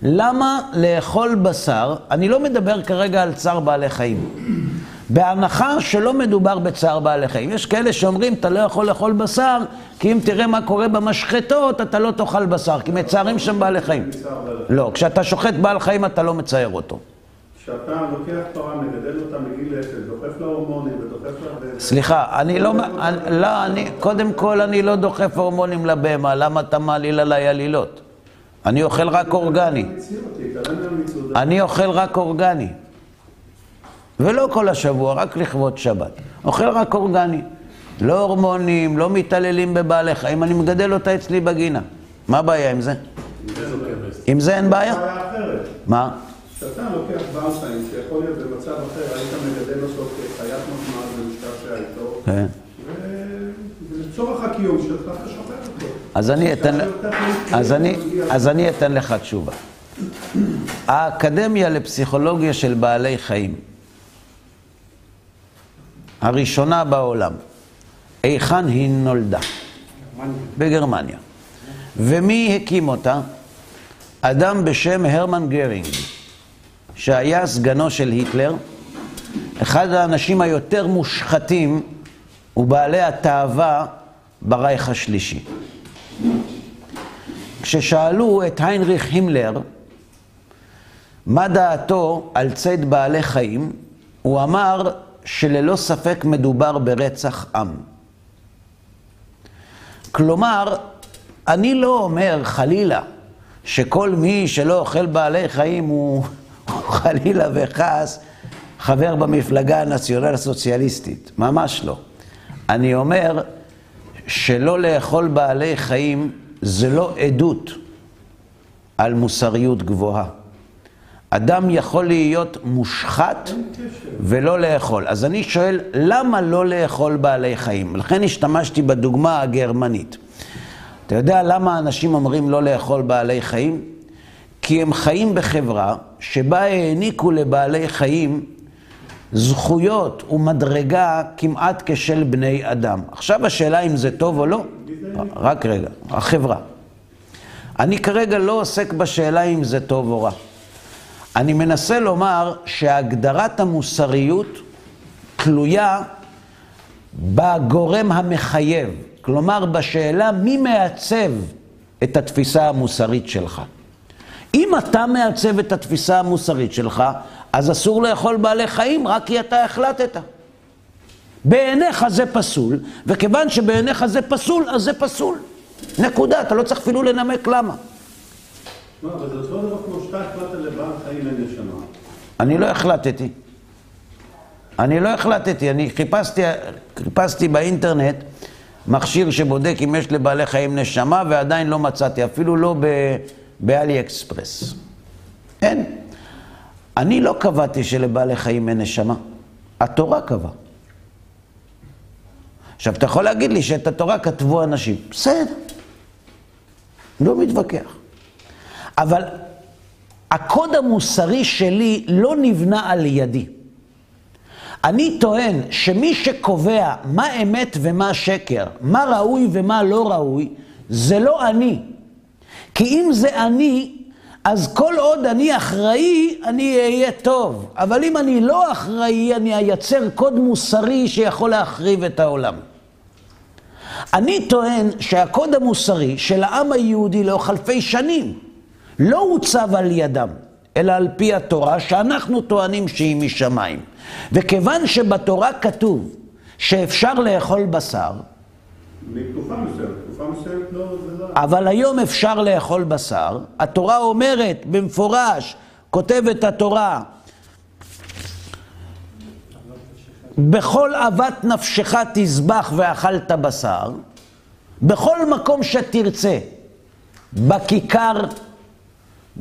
למה לאכול בשר, אני לא מדבר כרגע על צער בעלי חיים. בהנחה שלא מדובר בצער בעלי חיים. יש כאלה שאומרים, אתה לא יכול לאכול בשר, כי אם תראה מה קורה במשחטות, אתה לא תאכל בשר, כי מצערים שם בעלי חיים. לא, כשאתה שוחט בעל חיים אתה לא מצייר אותו. כשאתה לוקח פרה, מגדל אותה מגיל אפס, דוחף לה הורמונים ודוחף לה... סליחה, אני לא, לא, אני, קודם כל אני לא דוחף הורמונים לבהמה, למה אתה מעליל עליי עלילות? אני אוכל רק אורגני. אני אוכל רק אורגני. ולא כל השבוע, רק לכבוד שבת. אוכל רק אורגני. לא הורמונים, לא מתעללים בבעלי חיים, אני מגדל אותה אצלי בגינה. מה הבעיה עם זה? עם זה אין בעיה? מה? כשאתה לוקח חיים שיכול להיות במצב אחר, היית מגדל אותו כחיית מחמד ומשתעשע איתו, כן. ולצורך הקיום שלך אתה שוחט אותו. אז אני אתן, אז אני, אז אני אתן לך תשובה. האקדמיה לפסיכולוגיה של בעלי חיים, הראשונה בעולם, היכן היא נולדה? בגרמניה. ומי הקים אותה? אדם בשם הרמן גרינג, שהיה סגנו של היטלר, אחד האנשים היותר מושחתים ובעלי התאווה ברייך השלישי. כששאלו את היינריך הימלר מה דעתו על ציד בעלי חיים, הוא אמר שללא ספק מדובר ברצח עם. כלומר, אני לא אומר חלילה שכל מי שלא אוכל בעלי חיים הוא חלילה וחס חבר במפלגה הנציונל הסוציאליסטית, ממש לא. אני אומר שלא לאכול בעלי חיים זה לא עדות על מוסריות גבוהה. אדם יכול להיות מושחת ולא לאכול. אז אני שואל, למה לא לאכול בעלי חיים? לכן השתמשתי בדוגמה הגרמנית. אתה יודע למה אנשים אומרים לא לאכול בעלי חיים? כי הם חיים בחברה שבה העניקו לבעלי חיים זכויות ומדרגה כמעט כשל בני אדם. עכשיו השאלה אם זה טוב או לא, רק רגע, החברה. אני כרגע לא עוסק בשאלה אם זה טוב או רע. אני מנסה לומר שהגדרת המוסריות תלויה בגורם המחייב, כלומר בשאלה מי מעצב את התפיסה המוסרית שלך. אם אתה מעצב את התפיסה המוסרית שלך, אז אסור לאכול בעלי חיים רק כי אתה החלטת. בעיניך זה פסול, וכיוון שבעיניך זה פסול, אז זה פסול. נקודה, אתה לא צריך אפילו לנמק למה. מה, אבל זה אותו דבר כמו שאתה החלטת לבעל חיים אין נשמה. אני לא החלטתי. אני לא החלטתי, אני חיפשתי, חיפשתי באינטרנט מכשיר שבודק אם יש לבעלי חיים נשמה ועדיין לא מצאתי, אפילו לא ב, באלי אקספרס. אין. אני לא קבעתי שלבעלי חיים אין נשמה, התורה קבעה. עכשיו, אתה יכול להגיד לי שאת התורה כתבו אנשים. בסדר, לא מתווכח. אבל הקוד המוסרי שלי לא נבנה על ידי. אני טוען שמי שקובע מה אמת ומה שקר, מה ראוי ומה לא ראוי, זה לא אני. כי אם זה אני, אז כל עוד אני אחראי, אני אהיה טוב. אבל אם אני לא אחראי, אני אייצר קוד מוסרי שיכול להחריב את העולם. אני טוען שהקוד המוסרי של העם היהודי לאורך אלפי שנים לא עוצב על ידם, אלא על פי התורה, שאנחנו טוענים שהיא משמיים. וכיוון שבתורה כתוב שאפשר לאכול בשר, מתקופה מסוימת, לא, לא... אבל היום אפשר לאכול בשר, התורה אומרת במפורש, כותבת התורה, בכל אהבת נפשך תזבח ואכלת בשר, בכל מקום שתרצה, בכיכר,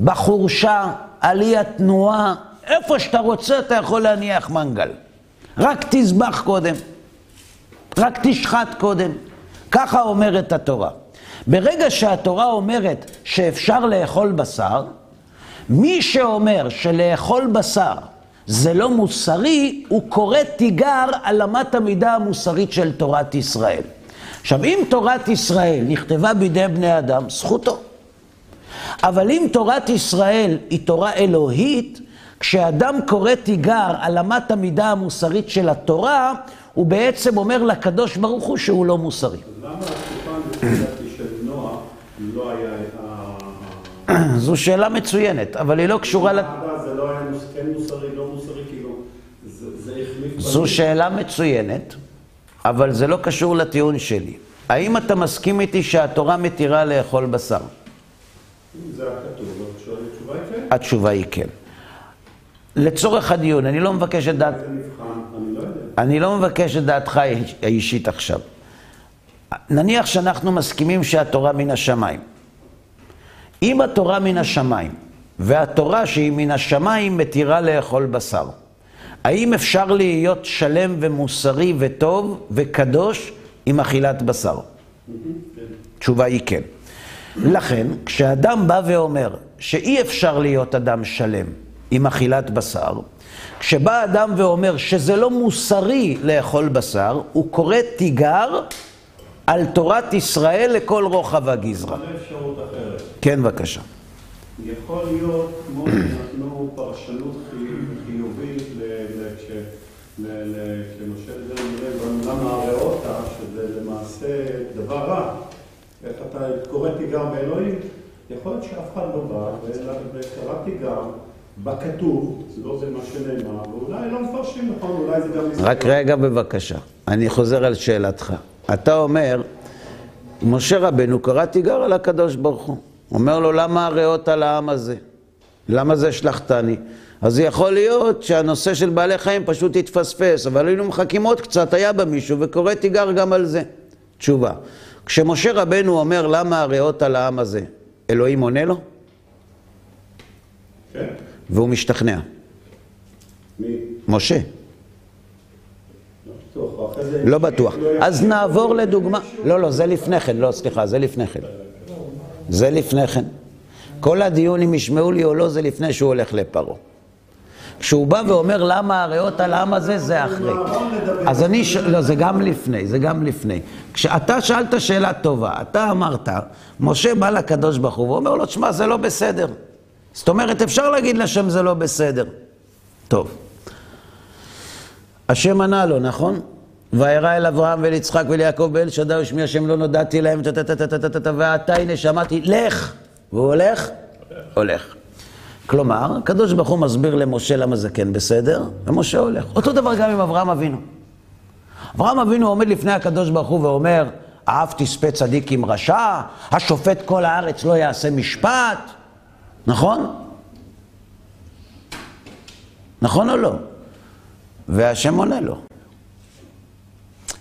בחורשה, עלי התנועה, איפה שאתה רוצה אתה יכול להניח מנגל. רק תזבח קודם, רק תשחט קודם. ככה אומרת התורה. ברגע שהתורה אומרת שאפשר לאכול בשר, מי שאומר שלאכול בשר זה לא מוסרי, הוא קורא תיגר על אמת המידה המוסרית של תורת ישראל. עכשיו, אם תורת ישראל נכתבה בידי בני אדם, זכותו. אבל אם תורת ישראל היא תורה אלוהית, כשאדם קורא תיגר על אמת המידה המוסרית של התורה, הוא בעצם אומר לקדוש ברוך הוא שהוא לא מוסרי. למה לא היה. זו שאלה מצוינת, אבל היא לא קשורה ל... זה היה זה זה. זו. שאלה מצוינת, אבל זה לא קשור לטיעון שלי. האם אתה מסכים איתי שהתורה מתירה לאכול בשר? זה הכתוב, לא התשובה היא כן. התשובה היא כן. לצורך הדיון, אני לא מבקש את דעת... זה נבחן, אני לא יודע. אני לא מבקש את דעתך האישית עכשיו. נניח שאנחנו מסכימים שהתורה מן השמיים. אם התורה מן השמיים, והתורה שהיא מן השמיים מתירה לאכול בשר, האם אפשר להיות שלם ומוסרי וטוב וקדוש עם אכילת בשר? התשובה היא כן. לכן, כשאדם בא ואומר שאי אפשר להיות אדם שלם עם אכילת בשר, כשבא אדם ואומר שזה לא מוסרי לאכול בשר, הוא קורא תיגר על תורת ישראל לכל רוחב הגזרה. כן, בבקשה. יכול להיות, כמו שנתנו פרשנות חי- חיובית כשמשה דיבר מילים, למה הריאותה, שזה למעשה דבר רע. איך אתה קורא תיגר באלוהים, יכול להיות שאף אחד לא בא, וקרא תיגר בכתוב, זה לא זה מה שנאמר, ואולי לא מפרשים נכון, אולי זה גם... רק רגע בבקשה, אני חוזר על שאלתך. אתה אומר, משה רבנו קרא תיגר על הקדוש ברוך הוא. אומר לו, למה הריאות על העם הזה? למה זה שלחתני? אז יכול להיות שהנושא של בעלי חיים פשוט התפספס, אבל היינו מחכים עוד קצת, היה בה מישהו וקורא תיגר גם על זה. תשובה, כשמשה רבנו אומר למה הריאות על העם הזה, אלוהים עונה לו? כן, והוא משתכנע. מי? משה. לא בטוח. אז נעבור לדוגמה, לא, לא, זה לפני כן, לא, סליחה, זה לפני כן. זה לפני כן. כל הדיון אם ישמעו לי או לא, זה לפני שהוא הולך לפרעה. כשהוא בא ואומר למה הריאות על העם הזה, זה אחרי. אז אני, ש... לא, זה גם לפני, זה גם לפני. כשאתה שאלת שאלה טובה, אתה אמרת, משה בא לקדוש ברוך הוא ואומר לו, תשמע, זה לא בסדר. זאת אומרת, אפשר להגיד לשם זה לא בסדר. טוב. השם ענה לו, נכון? וירא אל אברהם ואל יצחק ואל יעקב ואל שדי ושמי השם לא נודעתי להם, ועתה הנה שמעתי, לך! והוא הולך? הולך. כלומר, הקדוש ברוך הוא מסביר למשה למה זה כן בסדר, ומשה הולך. אותו דבר גם עם אברהם אבינו. אברהם אבינו עומד לפני הקדוש ברוך הוא ואומר, אהב תספה צדיק עם רשע, השופט כל הארץ לא יעשה משפט, נכון? נכון או לא? והשם עונה לו.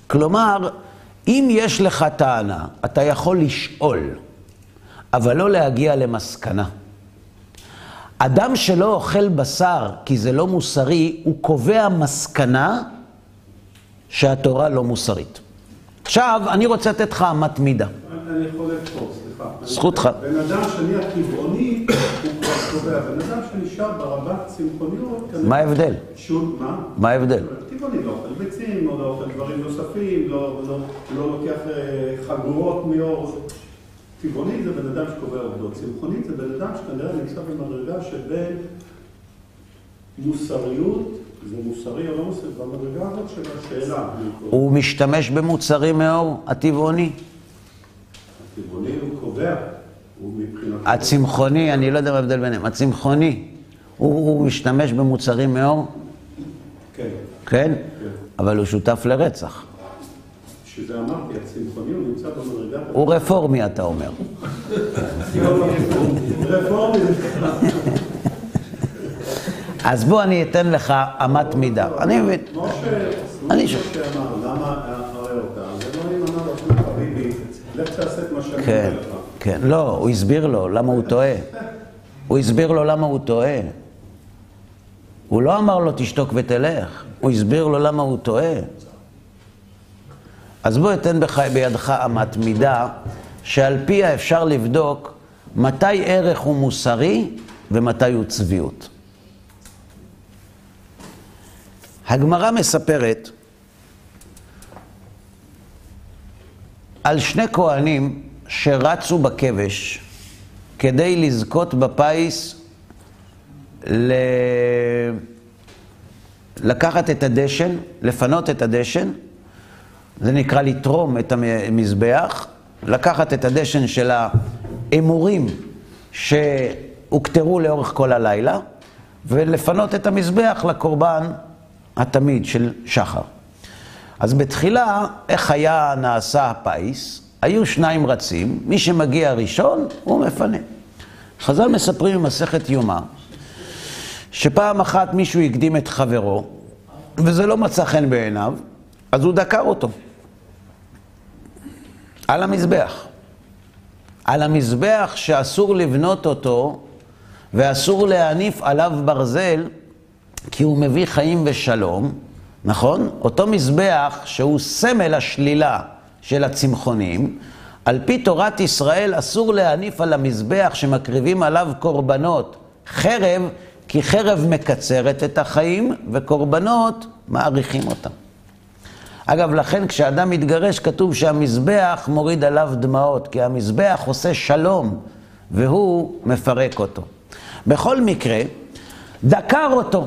כלומר, אם יש לך טענה, אתה יכול לשאול, אבל לא להגיע למסקנה. אדם שלא אוכל בשר כי זה לא מוסרי, הוא קובע מסקנה שהתורה לא מוסרית. עכשיו, אני רוצה לתת לך אמת מידה. אני חולק פה. זכותך. בן אדם שנהיה טבעוני, הוא כבר קובע. בן אדם שנשאר ברבת צמחוניות, כנראה מה ההבדל? שהוא, מה? מה ההבדל? טבעוני לא אוכל ביצים, לא אוכל דברים נוספים, לא, לא, לא לוקח אה, חגורות מאור. טבעוני זה בן אדם שקובע עובדות. צמחוני זה בן אדם שכנראה נמצא במדרגה שבין מוסריות, זה מוסרי או לא מוסרי, במדרגה הזאת של השאלה. הוא משתמש במוצרים מאור הטבעוני. הטבעוני הוא קובע, הוא מבחינתו... הצמחוני, אני לא יודע מה ההבדל ביניהם, הצמחוני, הוא, הוא משתמש במוצרים מאור, כן. כן? אבל הוא שותף לרצח. שזה אמרתי, הצמחוני הוא נמצא במדרגה... הוא רפורמי, אתה אומר. רפורמי זה אז בוא אני אתן לך אמת מידה. אני מבין. כמו. אני שאמר, למה הרי אותה? אז אלוהים אמר לו, "שמע, חביבי, לך תעשה כן. כן. לא, הוא הסביר לו למה הוא טועה. הוא הסביר לו למה הוא טועה. הוא לא אמר לו תשתוק ותלך, הוא הסביר לו למה הוא טועה. אז בוא אתן בך, בידך אמת מידה שעל פיה אפשר לבדוק מתי ערך הוא מוסרי ומתי הוא צביעות. הגמרא מספרת על שני כהנים שרצו בכבש כדי לזכות בפיס ל... לקחת את הדשן, לפנות את הדשן, זה נקרא לתרום את המזבח, לקחת את הדשן של האמורים שהוכתרו לאורך כל הלילה, ולפנות את המזבח לקורבן התמיד של שחר. אז בתחילה, איך היה נעשה הפיס? היו שניים רצים, מי שמגיע ראשון, הוא מפנה. חז"ל מספרים במסכת יומא, שפעם אחת מישהו הקדים את חברו, וזה לא מצא חן בעיניו, אז הוא דקר אותו. על המזבח. על המזבח שאסור לבנות אותו, ואסור להניף עליו ברזל, כי הוא מביא חיים ושלום, נכון? אותו מזבח שהוא סמל השלילה של הצמחונים, על פי תורת ישראל אסור להניף על המזבח שמקריבים עליו קורבנות חרב, כי חרב מקצרת את החיים וקורבנות מאריכים אותם. אגב, לכן כשאדם מתגרש כתוב שהמזבח מוריד עליו דמעות, כי המזבח עושה שלום והוא מפרק אותו. בכל מקרה, דקר אותו.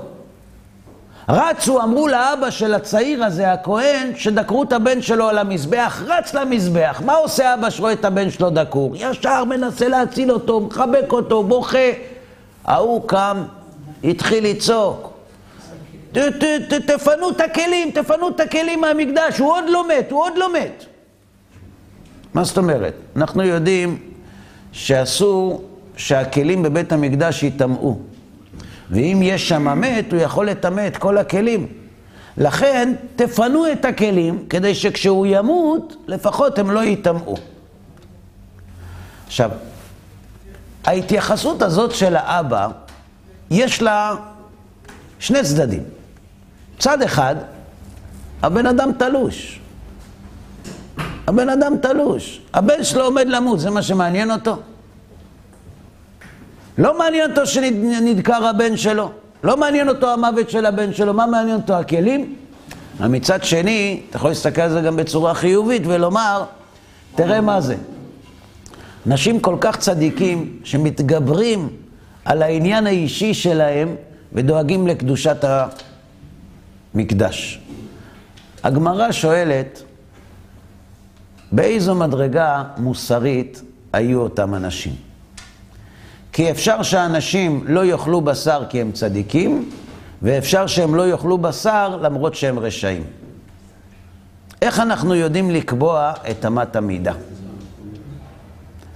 רצו, אמרו לאבא של הצעיר הזה, הכהן, שדקרו את הבן שלו על המזבח, רץ למזבח. מה עושה אבא שרואה את הבן שלו דקור? ישר מנסה להציל אותו, מחבק אותו, בוכה. ההוא קם, התחיל לצעוק. תפנו את הכלים, תפנו את הכלים מהמקדש, הוא עוד לא מת, הוא עוד לא מת. מה זאת אומרת? אנחנו יודעים שאסור שהכלים בבית המקדש ייטמעו. ואם יש שם מת, הוא יכול לטמא את כל הכלים. לכן, תפנו את הכלים, כדי שכשהוא ימות, לפחות הם לא ייטמעו. עכשיו, ההתייחסות הזאת של האבא, יש לה שני צדדים. צד אחד, הבן אדם תלוש. הבן אדם תלוש. הבן שלו עומד למות, זה מה שמעניין אותו? לא מעניין אותו שנדקר הבן שלו. לא מעניין אותו המוות של הבן שלו. מה מעניין אותו? הכלים? מצד שני, אתה יכול להסתכל על זה גם בצורה חיובית ולומר, תראה מה זה. אנשים כל כך צדיקים שמתגברים על העניין האישי שלהם ודואגים לקדושת המקדש. הגמרא שואלת, באיזו מדרגה מוסרית היו אותם אנשים? כי אפשר שאנשים לא יאכלו בשר כי הם צדיקים, ואפשר שהם לא יאכלו בשר למרות שהם רשעים. איך אנחנו יודעים לקבוע את אמת המידה?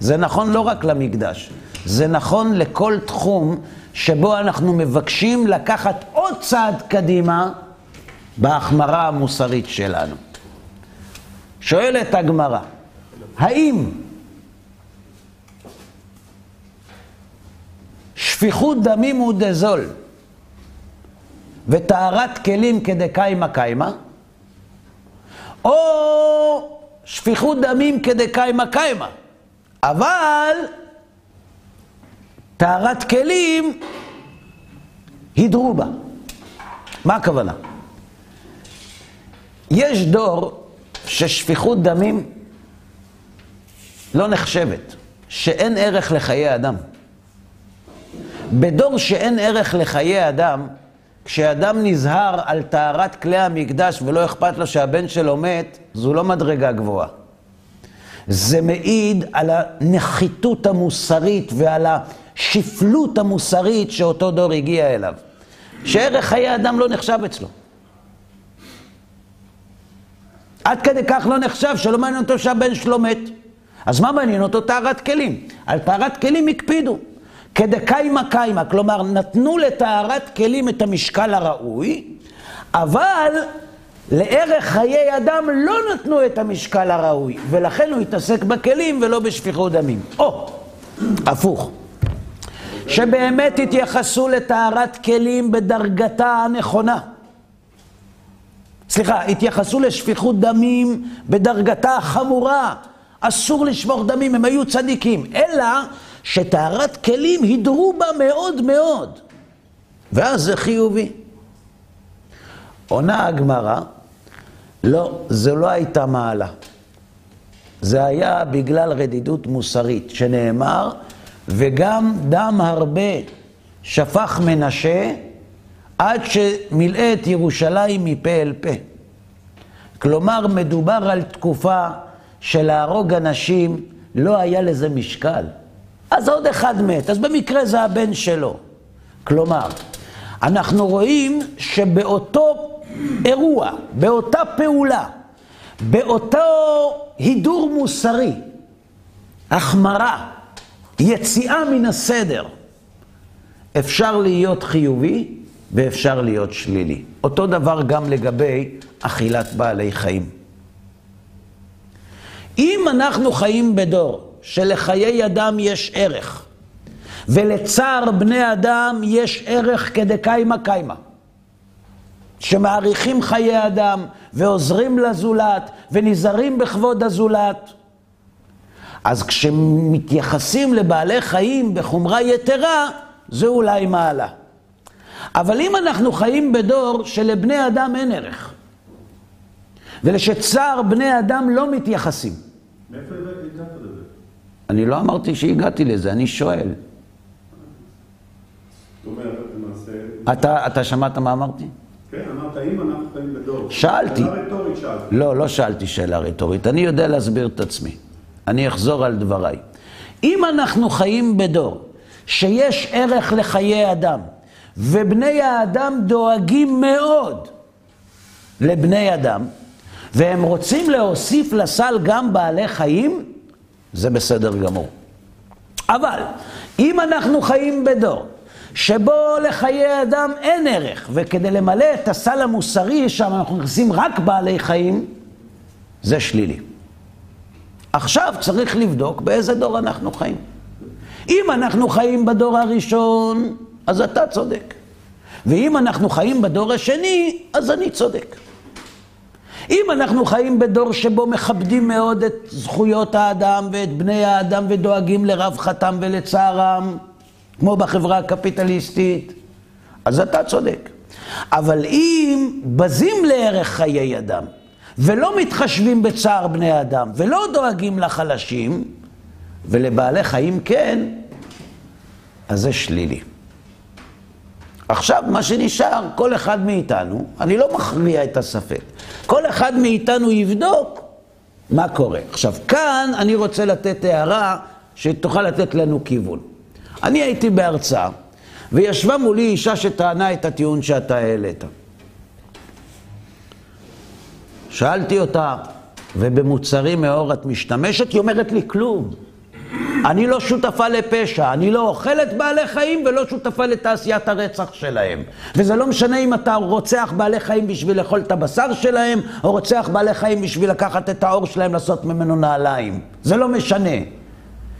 זה נכון לא רק למקדש, זה נכון לכל תחום שבו אנחנו מבקשים לקחת עוד צעד קדימה בהחמרה המוסרית שלנו. שואלת הגמרא, האם שפיכות דמים הוא דזול וטהרת כלים כדקיימא קיימא, או שפיכות דמים כדקיימא קיימא, אבל טהרת כלים הידרו בה. מה הכוונה? יש דור ששפיכות דמים לא נחשבת, שאין ערך לחיי אדם. בדור שאין ערך לחיי אדם, כשאדם נזהר על טהרת כלי המקדש ולא אכפת לו שהבן שלו מת, זו לא מדרגה גבוהה. זה מעיד על הנחיתות המוסרית ועל השפלות המוסרית שאותו דור הגיע אליו. שערך חיי אדם לא נחשב אצלו. עד כדי כך לא נחשב שלא מעניין אותו שהבן שלו מת. אז מה מעניין אותו? טהרת כלים. על טהרת כלים הקפידו. כדקיימא קיימא, כלומר נתנו לטהרת כלים את המשקל הראוי, אבל לערך חיי אדם לא נתנו את המשקל הראוי, ולכן הוא התעסק בכלים ולא בשפיכות דמים. או, הפוך. שבאמת התייחסו לטהרת כלים בדרגתה הנכונה. סליחה, התייחסו לשפיכות דמים בדרגתה החמורה. אסור לשפוך דמים, הם היו צדיקים. אלא שטהרת כלים הידרו בה מאוד מאוד. ואז זה חיובי. עונה הגמרא, לא, זו לא הייתה מעלה. זה היה בגלל רדידות מוסרית, שנאמר, וגם דם הרבה שפך מנשה עד שמילא את ירושלים מפה אל פה. כלומר, מדובר על תקופה של להרוג אנשים, לא היה לזה משקל. אז עוד אחד מת, אז במקרה זה הבן שלו. כלומר, אנחנו רואים שבאותו אירוע, באותה פעולה, באותו הידור מוסרי, החמרה, יציאה מן הסדר, אפשר להיות חיובי ואפשר להיות שלילי. אותו דבר גם לגבי אכילת בעלי חיים. אם אנחנו חיים בדור שלחיי אדם יש ערך, ולצער בני אדם יש ערך כדקיימא קיימא, שמעריכים חיי אדם ועוזרים לזולת ונזהרים בכבוד הזולת, אז כשמתייחסים לבעלי חיים בחומרה יתרה, זה אולי מעלה. אבל אם אנחנו חיים בדור שלבני אדם אין ערך, ולשצער בני אדם לא מתייחסים. מאיפה? אני לא אמרתי שהגעתי לזה, אני שואל. אתה, אתה שמעת מה אמרתי? כן, אמרת, אם אנחנו חיים בדור. שאלתי. שאלה רטורית שאלתי. לא, לא שאלתי שאלה רטורית, אני יודע להסביר את עצמי. אני אחזור על דבריי. אם אנחנו חיים בדור שיש ערך לחיי אדם, ובני האדם דואגים מאוד לבני אדם, והם רוצים להוסיף לסל גם בעלי חיים, זה בסדר גמור. אבל אם אנחנו חיים בדור שבו לחיי אדם אין ערך, וכדי למלא את הסל המוסרי שם אנחנו נכנסים רק בעלי חיים, זה שלילי. עכשיו צריך לבדוק באיזה דור אנחנו חיים. אם אנחנו חיים בדור הראשון, אז אתה צודק. ואם אנחנו חיים בדור השני, אז אני צודק. אם אנחנו חיים בדור שבו מכבדים מאוד את זכויות האדם ואת בני האדם ודואגים לרווחתם ולצערם, כמו בחברה הקפיטליסטית, אז אתה צודק. אבל אם בזים לערך חיי אדם, ולא מתחשבים בצער בני אדם, ולא דואגים לחלשים, ולבעלי חיים כן, אז זה שלילי. עכשיו, מה שנשאר, כל אחד מאיתנו, אני לא מכריע את הספק, כל אחד מאיתנו יבדוק מה קורה. עכשיו, כאן אני רוצה לתת הערה שתוכל לתת לנו כיוון. אני הייתי בהרצאה, וישבה מולי אישה שטענה את הטיעון שאתה העלית. שאלתי אותה, ובמוצרים מאור את משתמשת? היא אומרת לי, כלום. אני לא שותפה לפשע, אני לא אוכלת בעלי חיים ולא שותפה לתעשיית הרצח שלהם. וזה לא משנה אם אתה רוצח בעלי חיים בשביל לאכול את הבשר שלהם, או רוצח בעלי חיים בשביל לקחת את העור שלהם, לעשות ממנו נעליים. זה לא משנה.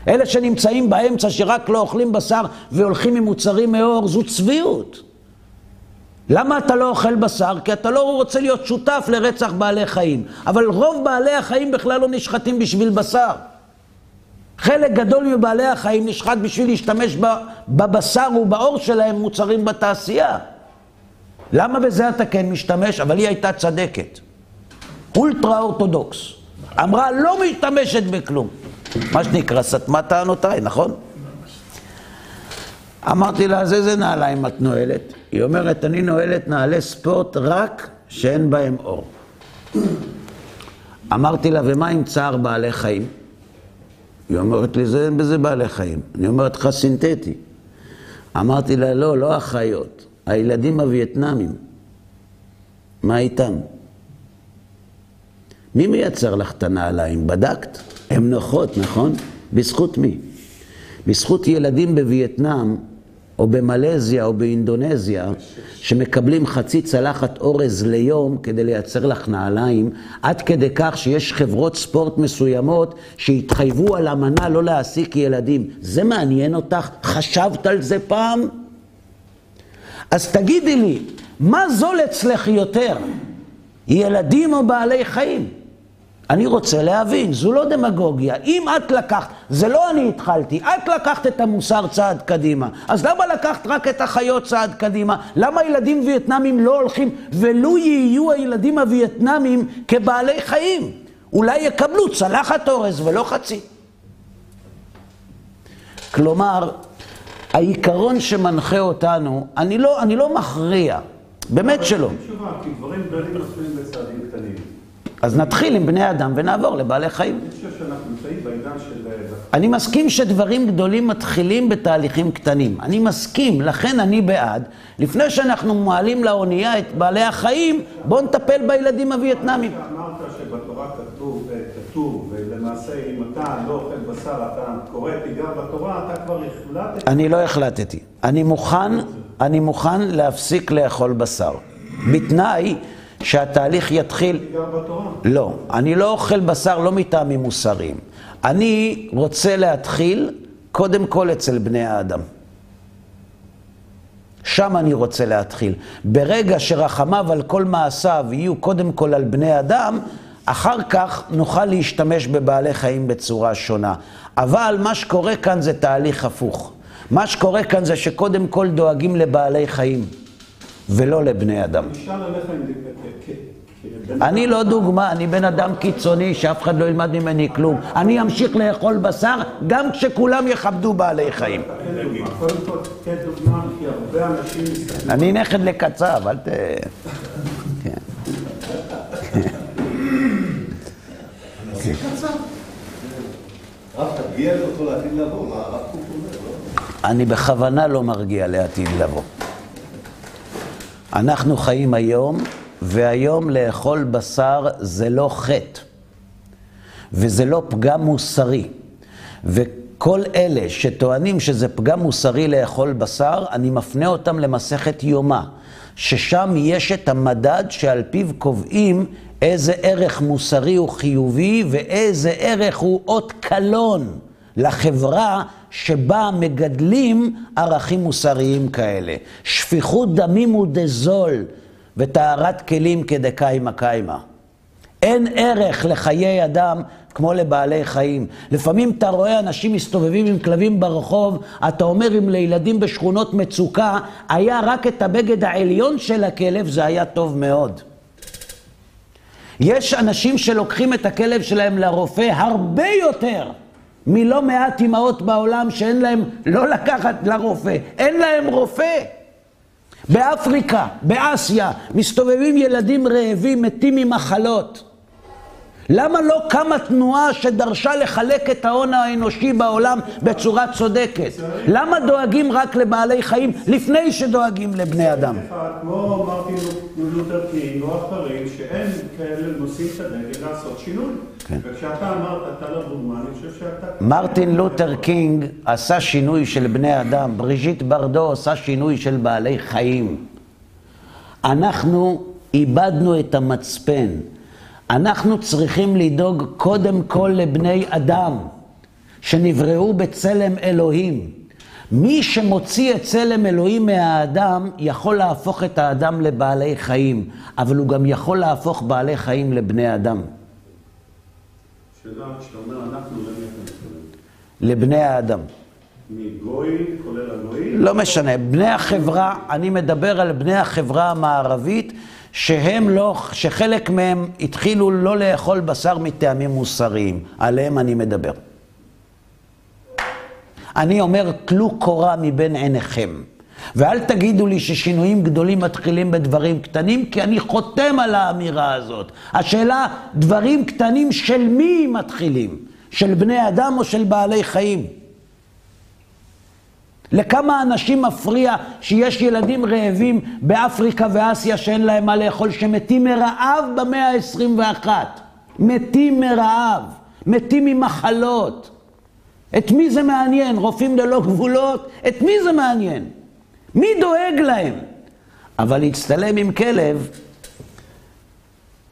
אלה שנמצאים באמצע, שרק לא אוכלים בשר והולכים עם מוצרים מאור, זו צביעות. למה אתה לא אוכל בשר? כי אתה לא רוצה להיות שותף לרצח בעלי חיים. אבל רוב בעלי החיים בכלל לא נשחטים בשביל בשר. חלק גדול מבעלי החיים נשחט בשביל להשתמש בבשר ובעור שלהם מוצרים בתעשייה. למה בזה אתה כן משתמש? אבל היא הייתה צדקת. אולטרה אורתודוקס. אמרה, לא משתמשת בכלום. מה שנקרא, סתמה טענותיי, נכון? אמרתי לה, אז איזה נעליים את נועלת? היא אומרת, אני נועלת נעלי ספורט רק שאין בהם אור. אמרתי לה, ומה עם צער בעלי חיים? היא אומרת לי, זה בזה בעלי חיים. אני אומרת לך, סינתטי. אמרתי לה, לא, לא החיות, הילדים הווייטנאמים. מה איתם? מי מייצר לך את הנעליים? בדקת? הן נוחות, נכון? בזכות מי? בזכות ילדים בווייטנאם או במלזיה או באינדונזיה, שמקבלים חצי צלחת אורז ליום כדי לייצר לך נעליים, עד כדי כך שיש חברות ספורט מסוימות שהתחייבו על אמנה לא להעסיק ילדים. זה מעניין אותך? חשבת על זה פעם? אז תגידי לי, מה זול אצלך יותר, ילדים או בעלי חיים? אני רוצה להבין, זו לא דמגוגיה. אם את לקחת, זה לא אני התחלתי, את לקחת את המוסר צעד קדימה. אז למה לקחת רק את החיות צעד קדימה? למה ילדים וייטנאמים לא הולכים, ולו יהיו הילדים הווייטנאמים כבעלי חיים? אולי יקבלו צלחת אורז ולא חצי. כלומר, העיקרון שמנחה אותנו, אני לא, אני לא מכריע, באמת שלא. תשובה, כי דברים גדולים נופלים בצעדים קטנים. אז נתחיל עם בני אדם ונעבור לבעלי חיים. אני חושב שאנחנו נמצאים בעידן של... אה, אני מסכים שדברים גדולים מתחילים בתהליכים קטנים. אני מסכים, לכן אני בעד. לפני שאנחנו מעלים לאונייה את בעלי החיים, בואו נטפל בילדים הווייטנאמים. אמרת שבתורה כתוב, אה, כתוב, ולמעשה אם אתה לא אוכל בשר, אתה קורא תיגר בתורה, אתה כבר החלטת... אני לא החלטתי. אני מוכן, אני מוכן להפסיק לאכול בשר. בתנאי שהתהליך יתחיל... לא, אני לא אוכל בשר לא מטעמים מוסריים. אני רוצה להתחיל קודם כל אצל בני האדם. שם אני רוצה להתחיל. ברגע שרחמיו על כל מעשיו יהיו קודם כל על בני אדם, אחר כך נוכל להשתמש בבעלי חיים בצורה שונה. אבל מה שקורה כאן זה תהליך הפוך. מה שקורה כאן זה שקודם כל דואגים לבעלי חיים, ולא לבני אדם. אני לא דוגמה, אני בן אדם קיצוני שאף אחד לא ילמד ממני כלום. אני אמשיך לאכול בשר גם כשכולם יכבדו בעלי חיים. אני נכד לקצב, אל ת... כן. אני בכוונה לא מרגיע לעתיד לבוא. אנחנו חיים היום, והיום לאכול בשר זה לא חטא, וזה לא פגם מוסרי. וכל אלה שטוענים שזה פגם מוסרי לאכול בשר, אני מפנה אותם למסכת יומא, ששם יש את המדד שעל פיו קובעים איזה ערך מוסרי הוא חיובי ואיזה ערך הוא אות קלון לחברה שבה מגדלים ערכים מוסריים כאלה. שפיכות דמים הוא דזול וטהרת כלים כדקיימא קיימא. אין ערך לחיי אדם כמו לבעלי חיים. לפעמים אתה רואה אנשים מסתובבים עם כלבים ברחוב, אתה אומר אם לילדים בשכונות מצוקה, היה רק את הבגד העליון של הכלב, זה היה טוב מאוד. יש אנשים שלוקחים את הכלב שלהם לרופא הרבה יותר מלא מעט אימהות בעולם שאין להם לא לקחת לרופא, אין להם רופא. באפריקה, באסיה, מסתובבים ילדים רעבים, מתים ממחלות. למה לא קמה תנועה שדרשה לחלק את ההון האנושי בעולם בצורה צודקת? למה דואגים רק לבעלי חיים לפני שדואגים לבני אדם? אחד, כמו מרטין לותר קינג או אחרים, שאין כאלה נושאים את הדגל לעשות שינוי. כן. וכשאתה אמרת, אתה לא דוגמה, אני חושב שאתה... מרטין לותר קינג עשה שינוי של בני אדם, בריז'יט ברדו עושה שינוי של בעלי חיים. אנחנו איבדנו את המצפן. אנחנו צריכים לדאוג קודם כל לבני אדם, שנבראו בצלם אלוהים. מי שמוציא את צלם אלוהים מהאדם, יכול להפוך את האדם לבעלי חיים, אבל הוא גם יכול להפוך בעלי חיים לבני אדם, שאלה, כשאתה אומר אנחנו, למי אתה מתכוון? לבני האדם. מגוי, כולל הגוי? לא משנה, בני החברה, אני מדבר על בני החברה המערבית, שהם לא, שחלק מהם התחילו לא לאכול בשר מטעמים מוסריים, עליהם אני מדבר. אני אומר, טלו קורה מבין עיניכם. ואל תגידו לי ששינויים גדולים מתחילים בדברים קטנים, כי אני חותם על האמירה הזאת. השאלה, דברים קטנים של מי מתחילים? של בני אדם או של בעלי חיים? לכמה אנשים מפריע שיש ילדים רעבים באפריקה ואסיה שאין להם מה לאכול, שמתים מרעב במאה ה-21? מתים מרעב, מתים ממחלות. את מי זה מעניין? רופאים ללא גבולות? את מי זה מעניין? מי דואג להם? אבל להצטלם עם כלב,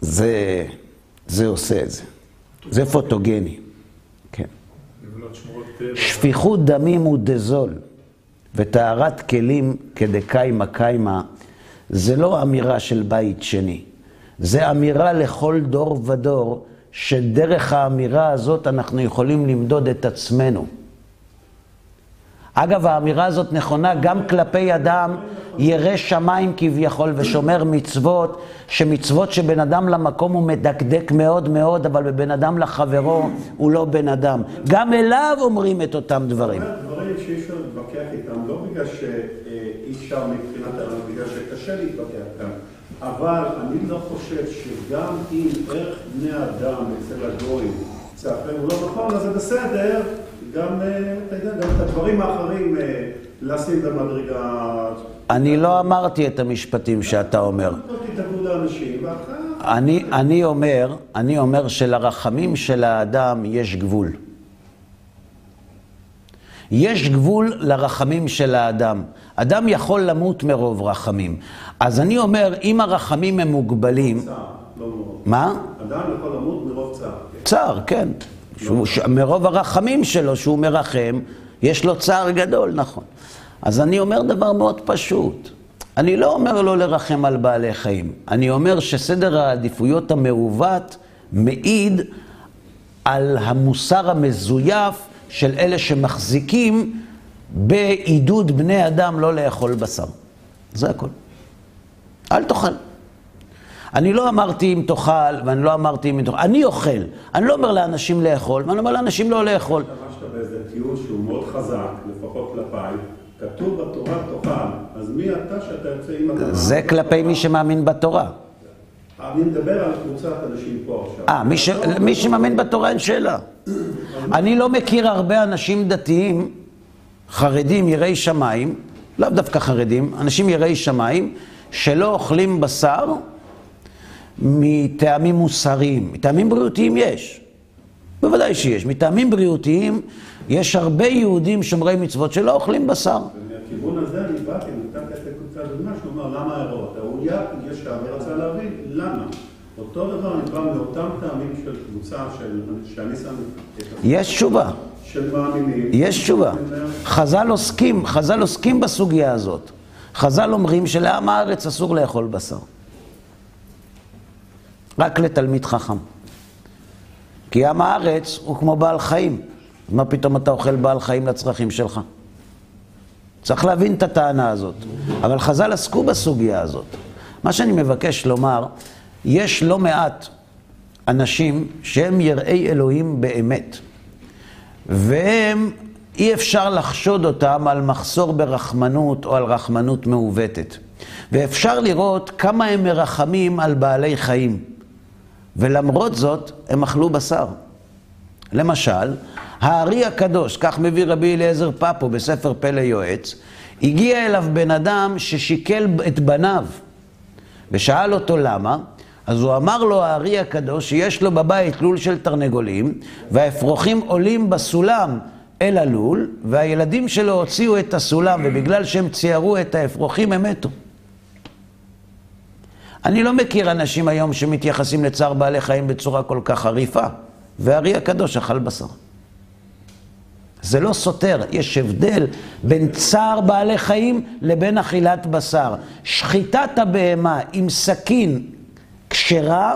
זה, זה עושה את זה. זה פוטוגני. כן. שפיכות דמים הוא דזול, וטהרת כלים כדקיימא קיימא, זה לא אמירה של בית שני. זה אמירה לכל דור ודור, שדרך האמירה הזאת אנחנו יכולים למדוד את עצמנו. אגב, האמירה הזאת נכונה גם כלפי אדם ירא שמיים כביכול ושומר מצוות, שמצוות שבין אדם למקום הוא מדקדק מאוד מאוד, אבל בבין אדם לחברו הוא לא בן אדם. גם אליו אומרים את אותם דברים. דברים שאי אפשר להתווכח איתם, לא בגלל שאי אפשר מבחינת העולם, בגלל שקשה להתווכח איתם. אבל אני לא חושב שגם אם ערך בני אדם אצל הגויים צעפם הוא לא נכון, אז זה בסדר, גם, אה, אתה יודע, גם את הדברים האחרים אה, לשים במדרגה. אני לא אמרתי את המשפטים שאתה אומר. לא אני אומר, אני אומר שלרחמים של האדם יש גבול. יש גבול לרחמים של האדם. אדם יכול למות מרוב רחמים. אז אני אומר, אם הרחמים הם מוגבלים, צער, לא מרוב. מה? אדם יכול למות מרוב צער. כן. צער, כן. שהוא, ש... מרוב הרחמים שלו, שהוא מרחם, יש לו צער גדול, נכון. אז אני אומר דבר מאוד פשוט. אני לא אומר לא לרחם על בעלי חיים. אני אומר שסדר העדיפויות המעוות מעיד על המוסר המזויף של אלה שמחזיקים בעידוד בני אדם לא לאכול בשר. זה הכל. אל תאכל. אני לא אמרתי אם תאכל, ואני לא אמרתי אם תאכל. אני אוכל. אני לא אומר לאנשים לאכול, ואני אומר לאנשים לא לאכול. השתמשת באיזה טיעון שהוא מאוד חזק, לפחות כלפיי. כתוב בתורה תאכל, אז מי אתה שאתה יוצא עם התורה? זה כלפי מי שמאמין בתורה. אני מדבר על קבוצת אנשים פה עכשיו. אה, מי, שמאמין בתורה אין שאלה. אני לא מכיר הרבה אנשים דתיים, חרדים, יראי שמיים, לאו דווקא חרדים, אנשים יראי שמיים, שלא אוכלים בשר מטעמים מוסריים. מטעמים בריאותיים יש. בוודאי שיש. מטעמים בריאותיים יש הרבה יהודים שומרי מצוות שלא אוכלים בשר. ומהכיוון הזה אני באתי, נתתי את הקבוצה אמר, למה היה ישר ורצה להבין למה. אותו דבר אני בא מאותם טעמים של קבוצה של, שאני שם יש תשובה. של מאמינים. יש תשובה. חז"ל עוסקים, חז"ל עוסקים בסוגיה הזאת. חז"ל אומרים שלעם הארץ אסור לאכול בשר. רק לתלמיד חכם. כי עם הארץ הוא כמו בעל חיים. מה פתאום אתה אוכל בעל חיים לצרכים שלך? צריך להבין את הטענה הזאת. אבל חז"ל עסקו בסוגיה הזאת. מה שאני מבקש לומר, יש לא מעט אנשים שהם יראי אלוהים באמת. והם, אי אפשר לחשוד אותם על מחסור ברחמנות או על רחמנות מעוותת. ואפשר לראות כמה הם מרחמים על בעלי חיים. ולמרות זאת, הם אכלו בשר. למשל, הארי הקדוש, כך מביא רבי אליעזר פפו בספר פלא יועץ, הגיע אליו בן אדם ששיקל את בניו, ושאל אותו למה, אז הוא אמר לו, הארי הקדוש, שיש לו בבית לול של תרנגולים, והאפרוחים עולים בסולם אל הלול, והילדים שלו הוציאו את הסולם, ובגלל שהם ציירו את האפרוחים, הם מתו. אני לא מכיר אנשים היום שמתייחסים לצער בעלי חיים בצורה כל כך חריפה, והארי הקדוש אכל בשר. זה לא סותר, יש הבדל בין צער בעלי חיים לבין אכילת בשר. שחיטת הבהמה עם סכין כשרה,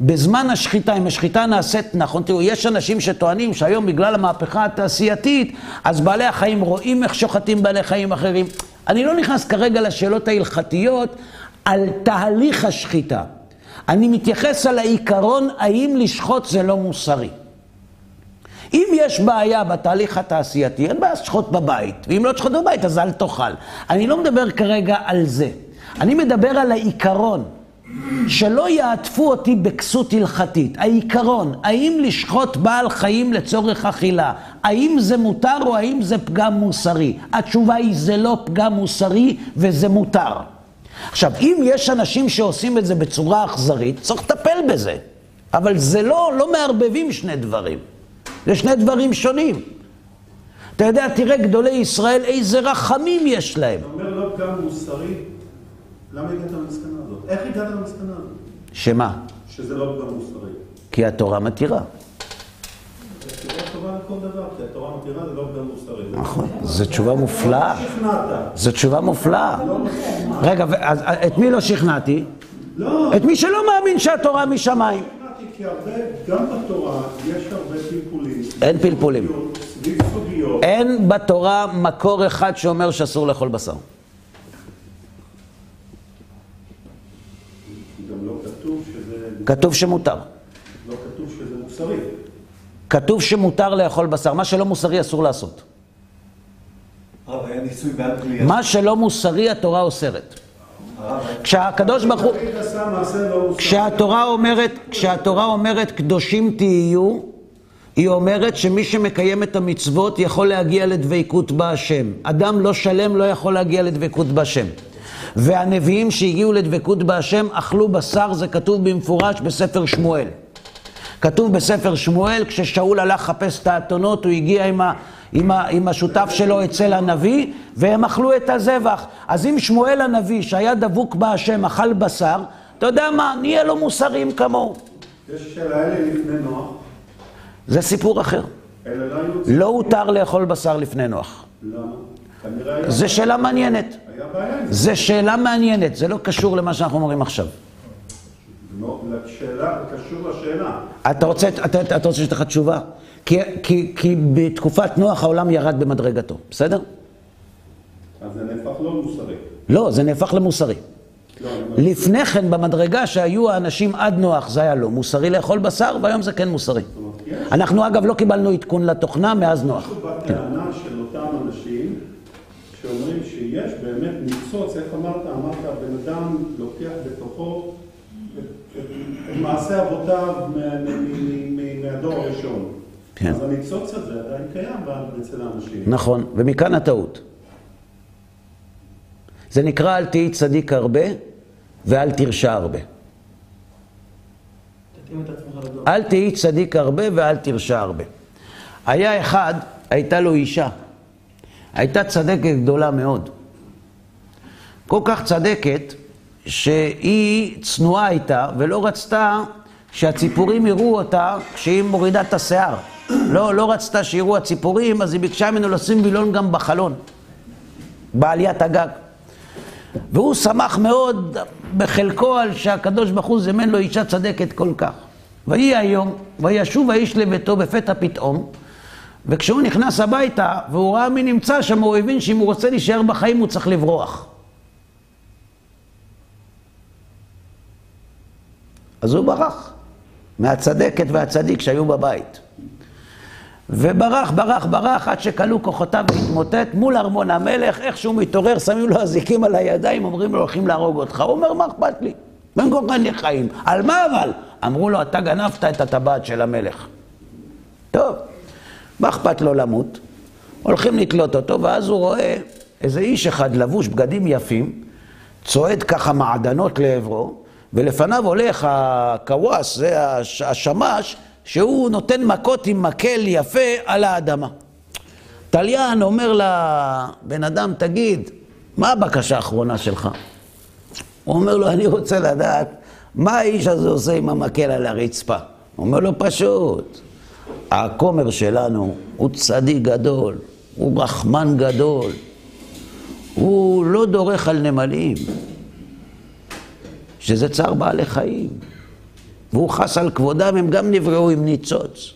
בזמן השחיטה, אם השחיטה נעשית נכון, תראו, יש אנשים שטוענים שהיום בגלל המהפכה התעשייתית, אז בעלי החיים רואים איך שוחטים בעלי חיים אחרים. אני לא נכנס כרגע לשאלות ההלכתיות על תהליך השחיטה. אני מתייחס על העיקרון האם לשחוט זה לא מוסרי. אם יש בעיה בתהליך התעשייתי, אין בעיה לשחוט בבית, ואם לא תשחוט בבית אז אל תאכל. אני לא מדבר כרגע על זה. אני מדבר על העיקרון, שלא יעטפו אותי בכסות הלכתית. העיקרון, האם לשחוט בעל חיים לצורך אכילה, האם זה מותר או האם זה פגם מוסרי? התשובה היא זה לא פגם מוסרי וזה מותר. עכשיו, אם יש אנשים שעושים את זה בצורה אכזרית, צריך לטפל בזה. אבל זה לא, לא מערבבים שני דברים. זה שני דברים שונים. אתה יודע, תראה גדולי ישראל, איזה רחמים יש להם. אתה אומר לא פגם מוסרי, למה הגעת למסקנה הזאת? איך הגעת למסקנה הזאת? שמה? שזה לא פגם מוסרי. כי התורה מתירה. לא. נכון, זו תשובה מופלאה. שכנעת. זו תשובה מופלאה. רגע, ו- אז את מי לא שכנעתי? לא, את מי שלא מאמין שהתורה משמיים. שכנעתי כי הרבה, גם בתורה יש הרבה פלפולים. אין פלפולים. סביב סוגיות. אין בתורה מקור אחד שאומר שאסור לאכול בשר. גם לא כתוב שזה, כתוב שמותר. לא כתוב שזה מוסרי. כתוב שמותר לאכול בשר. מה שלא מוסרי אסור לעשות. באנגליה. מה שלא מוסרי התורה אוסרת. כשהקדוש ברוך הוא... לא. כשהתורה אומרת, כשהתורה אומרת קדושים תהיו, היא אומרת שמי שמקיים את המצוות יכול להגיע לדבקות בהשם. אדם לא שלם לא יכול להגיע לדבקות בהשם. והנביאים שהגיעו לדבקות בהשם אכלו בשר, זה כתוב במפורש בספר שמואל. כתוב בספר שמואל, כששאול הלך לחפש את האתונות, הוא הגיע עם, ה, עם, ה, עם השותף שלו אצל הנביא, והם אכלו את הזבח. אז אם שמואל הנביא, שהיה דבוק בהשם, אכל בשר, אתה יודע מה, נהיה לו מוסריים כמוהו. יש שאלה אלה לפני נוח, זה סיפור אחר. לא. לא הותר לאכול בשר לפני נוח. למה? זו שאלה מעניינת. זה. זו שאלה מעניינת, זה לא קשור למה שאנחנו אומרים עכשיו. לא, לשאלה, קשור לשאלה. אתה רוצה, אתה, אתה רוצה שתהיה לך תשובה? כי, כי, כי בתקופת נוח העולם ירד במדרגתו, בסדר? אז זה נהפך לא מוסרי. לא, זה נהפך למוסרי. לא, לפני כן, במדרגה שהיו האנשים עד נוח, זה היה לא מוסרי לאכול בשר, והיום זה כן מוסרי. אנחנו אגב לא קיבלנו עדכון לתוכנה מאז נוח. משהו בטענה של אותם אנשים שאומרים שיש באמת ניצוץ, איך אמרת? אמרת, הבן אדם לוקח בתוכו את- מעשה אבותיו מהדור הראשון. כן. אז הניצוץ הזה עדיין קיים אצל האנשים. נכון, ומכאן הטעות. זה נקרא אל תהי צדיק הרבה ואל תרשע הרבה. אל תהי צדיק הרבה ואל תרשע הרבה. היה אחד, הייתה לו אישה. הייתה צדקת גדולה מאוד. כל כך צדקת, שהיא צנועה הייתה, ולא רצתה שהציפורים יראו אותה כשהיא מורידה את השיער. לא, לא רצתה שיראו הציפורים, אז היא ביקשה ממנו לשים וילון גם בחלון, בעליית הגג. והוא שמח מאוד בחלקו על שהקדוש ברוך הוא זימן לו אישה צדקת כל כך. ויהי היום, וישוב האיש לביתו בפתע פתאום, וכשהוא נכנס הביתה והוא ראה מי נמצא שם, הוא הבין שאם הוא רוצה להישאר בחיים הוא צריך לברוח. אז הוא ברח מהצדקת והצדיק שהיו בבית. וברח, ברח, ברח, עד שכלו כוחותיו והתמוטט מול ארמון המלך, איך שהוא מתעורר, שמים לו אזיקים על הידיים, אומרים לו, הולכים להרוג אותך. הוא אומר, מה אכפת לי? בין כל כך חיים. על מה אבל? אמרו לו, אתה גנבת את הטבעת של המלך. טוב, מה אכפת לו למות? הולכים לתלות אותו, ואז הוא רואה איזה איש אחד לבוש בגדים יפים, צועד ככה מעדנות לעברו, ולפניו הולך הקוואס, זה הש- השמש, שהוא נותן מכות עם מקל יפה על האדמה. תליין אומר לבן אדם, תגיד, מה הבקשה האחרונה שלך? הוא אומר לו, אני רוצה לדעת מה האיש הזה עושה עם המקל על הרצפה. הוא אומר לו, פשוט, הכומר שלנו הוא צדיק גדול, הוא רחמן גדול, הוא לא דורך על נמלים, שזה צער בעלי חיים, והוא חס על כבודם, הם גם נבראו עם ניצוץ.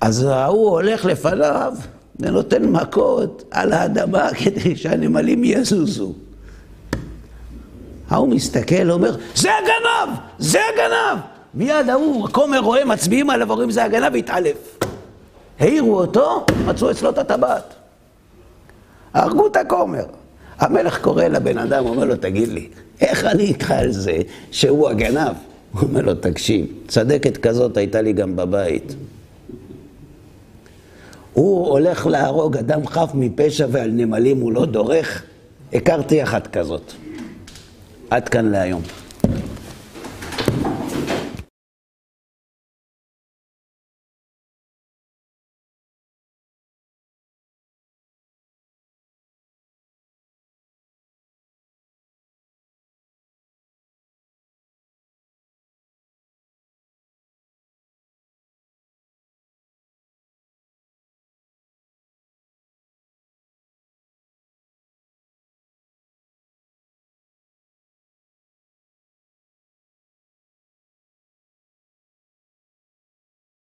אז ההוא הולך לפניו ונותן מכות על האדמה כדי שהנמלים יזוזו. ההוא מסתכל, אומר, זה הגנב! זה הגנב! מיד ההוא, הכומר רואה, מצביעים עליו, אומרים, זה הגנב, והתעלף. העירו אותו, מצאו אצלו את הטבעת. הרגו את הכומר. המלך קורא לבן אדם, אומר לו, תגיד לי, איך אני איתך על זה שהוא הגנב? הוא אומר לו, תקשיב, צדקת כזאת הייתה לי גם בבית. הוא הולך להרוג אדם חף מפשע ועל נמלים הוא לא דורך? הכרתי אחת כזאת. עד כאן להיום.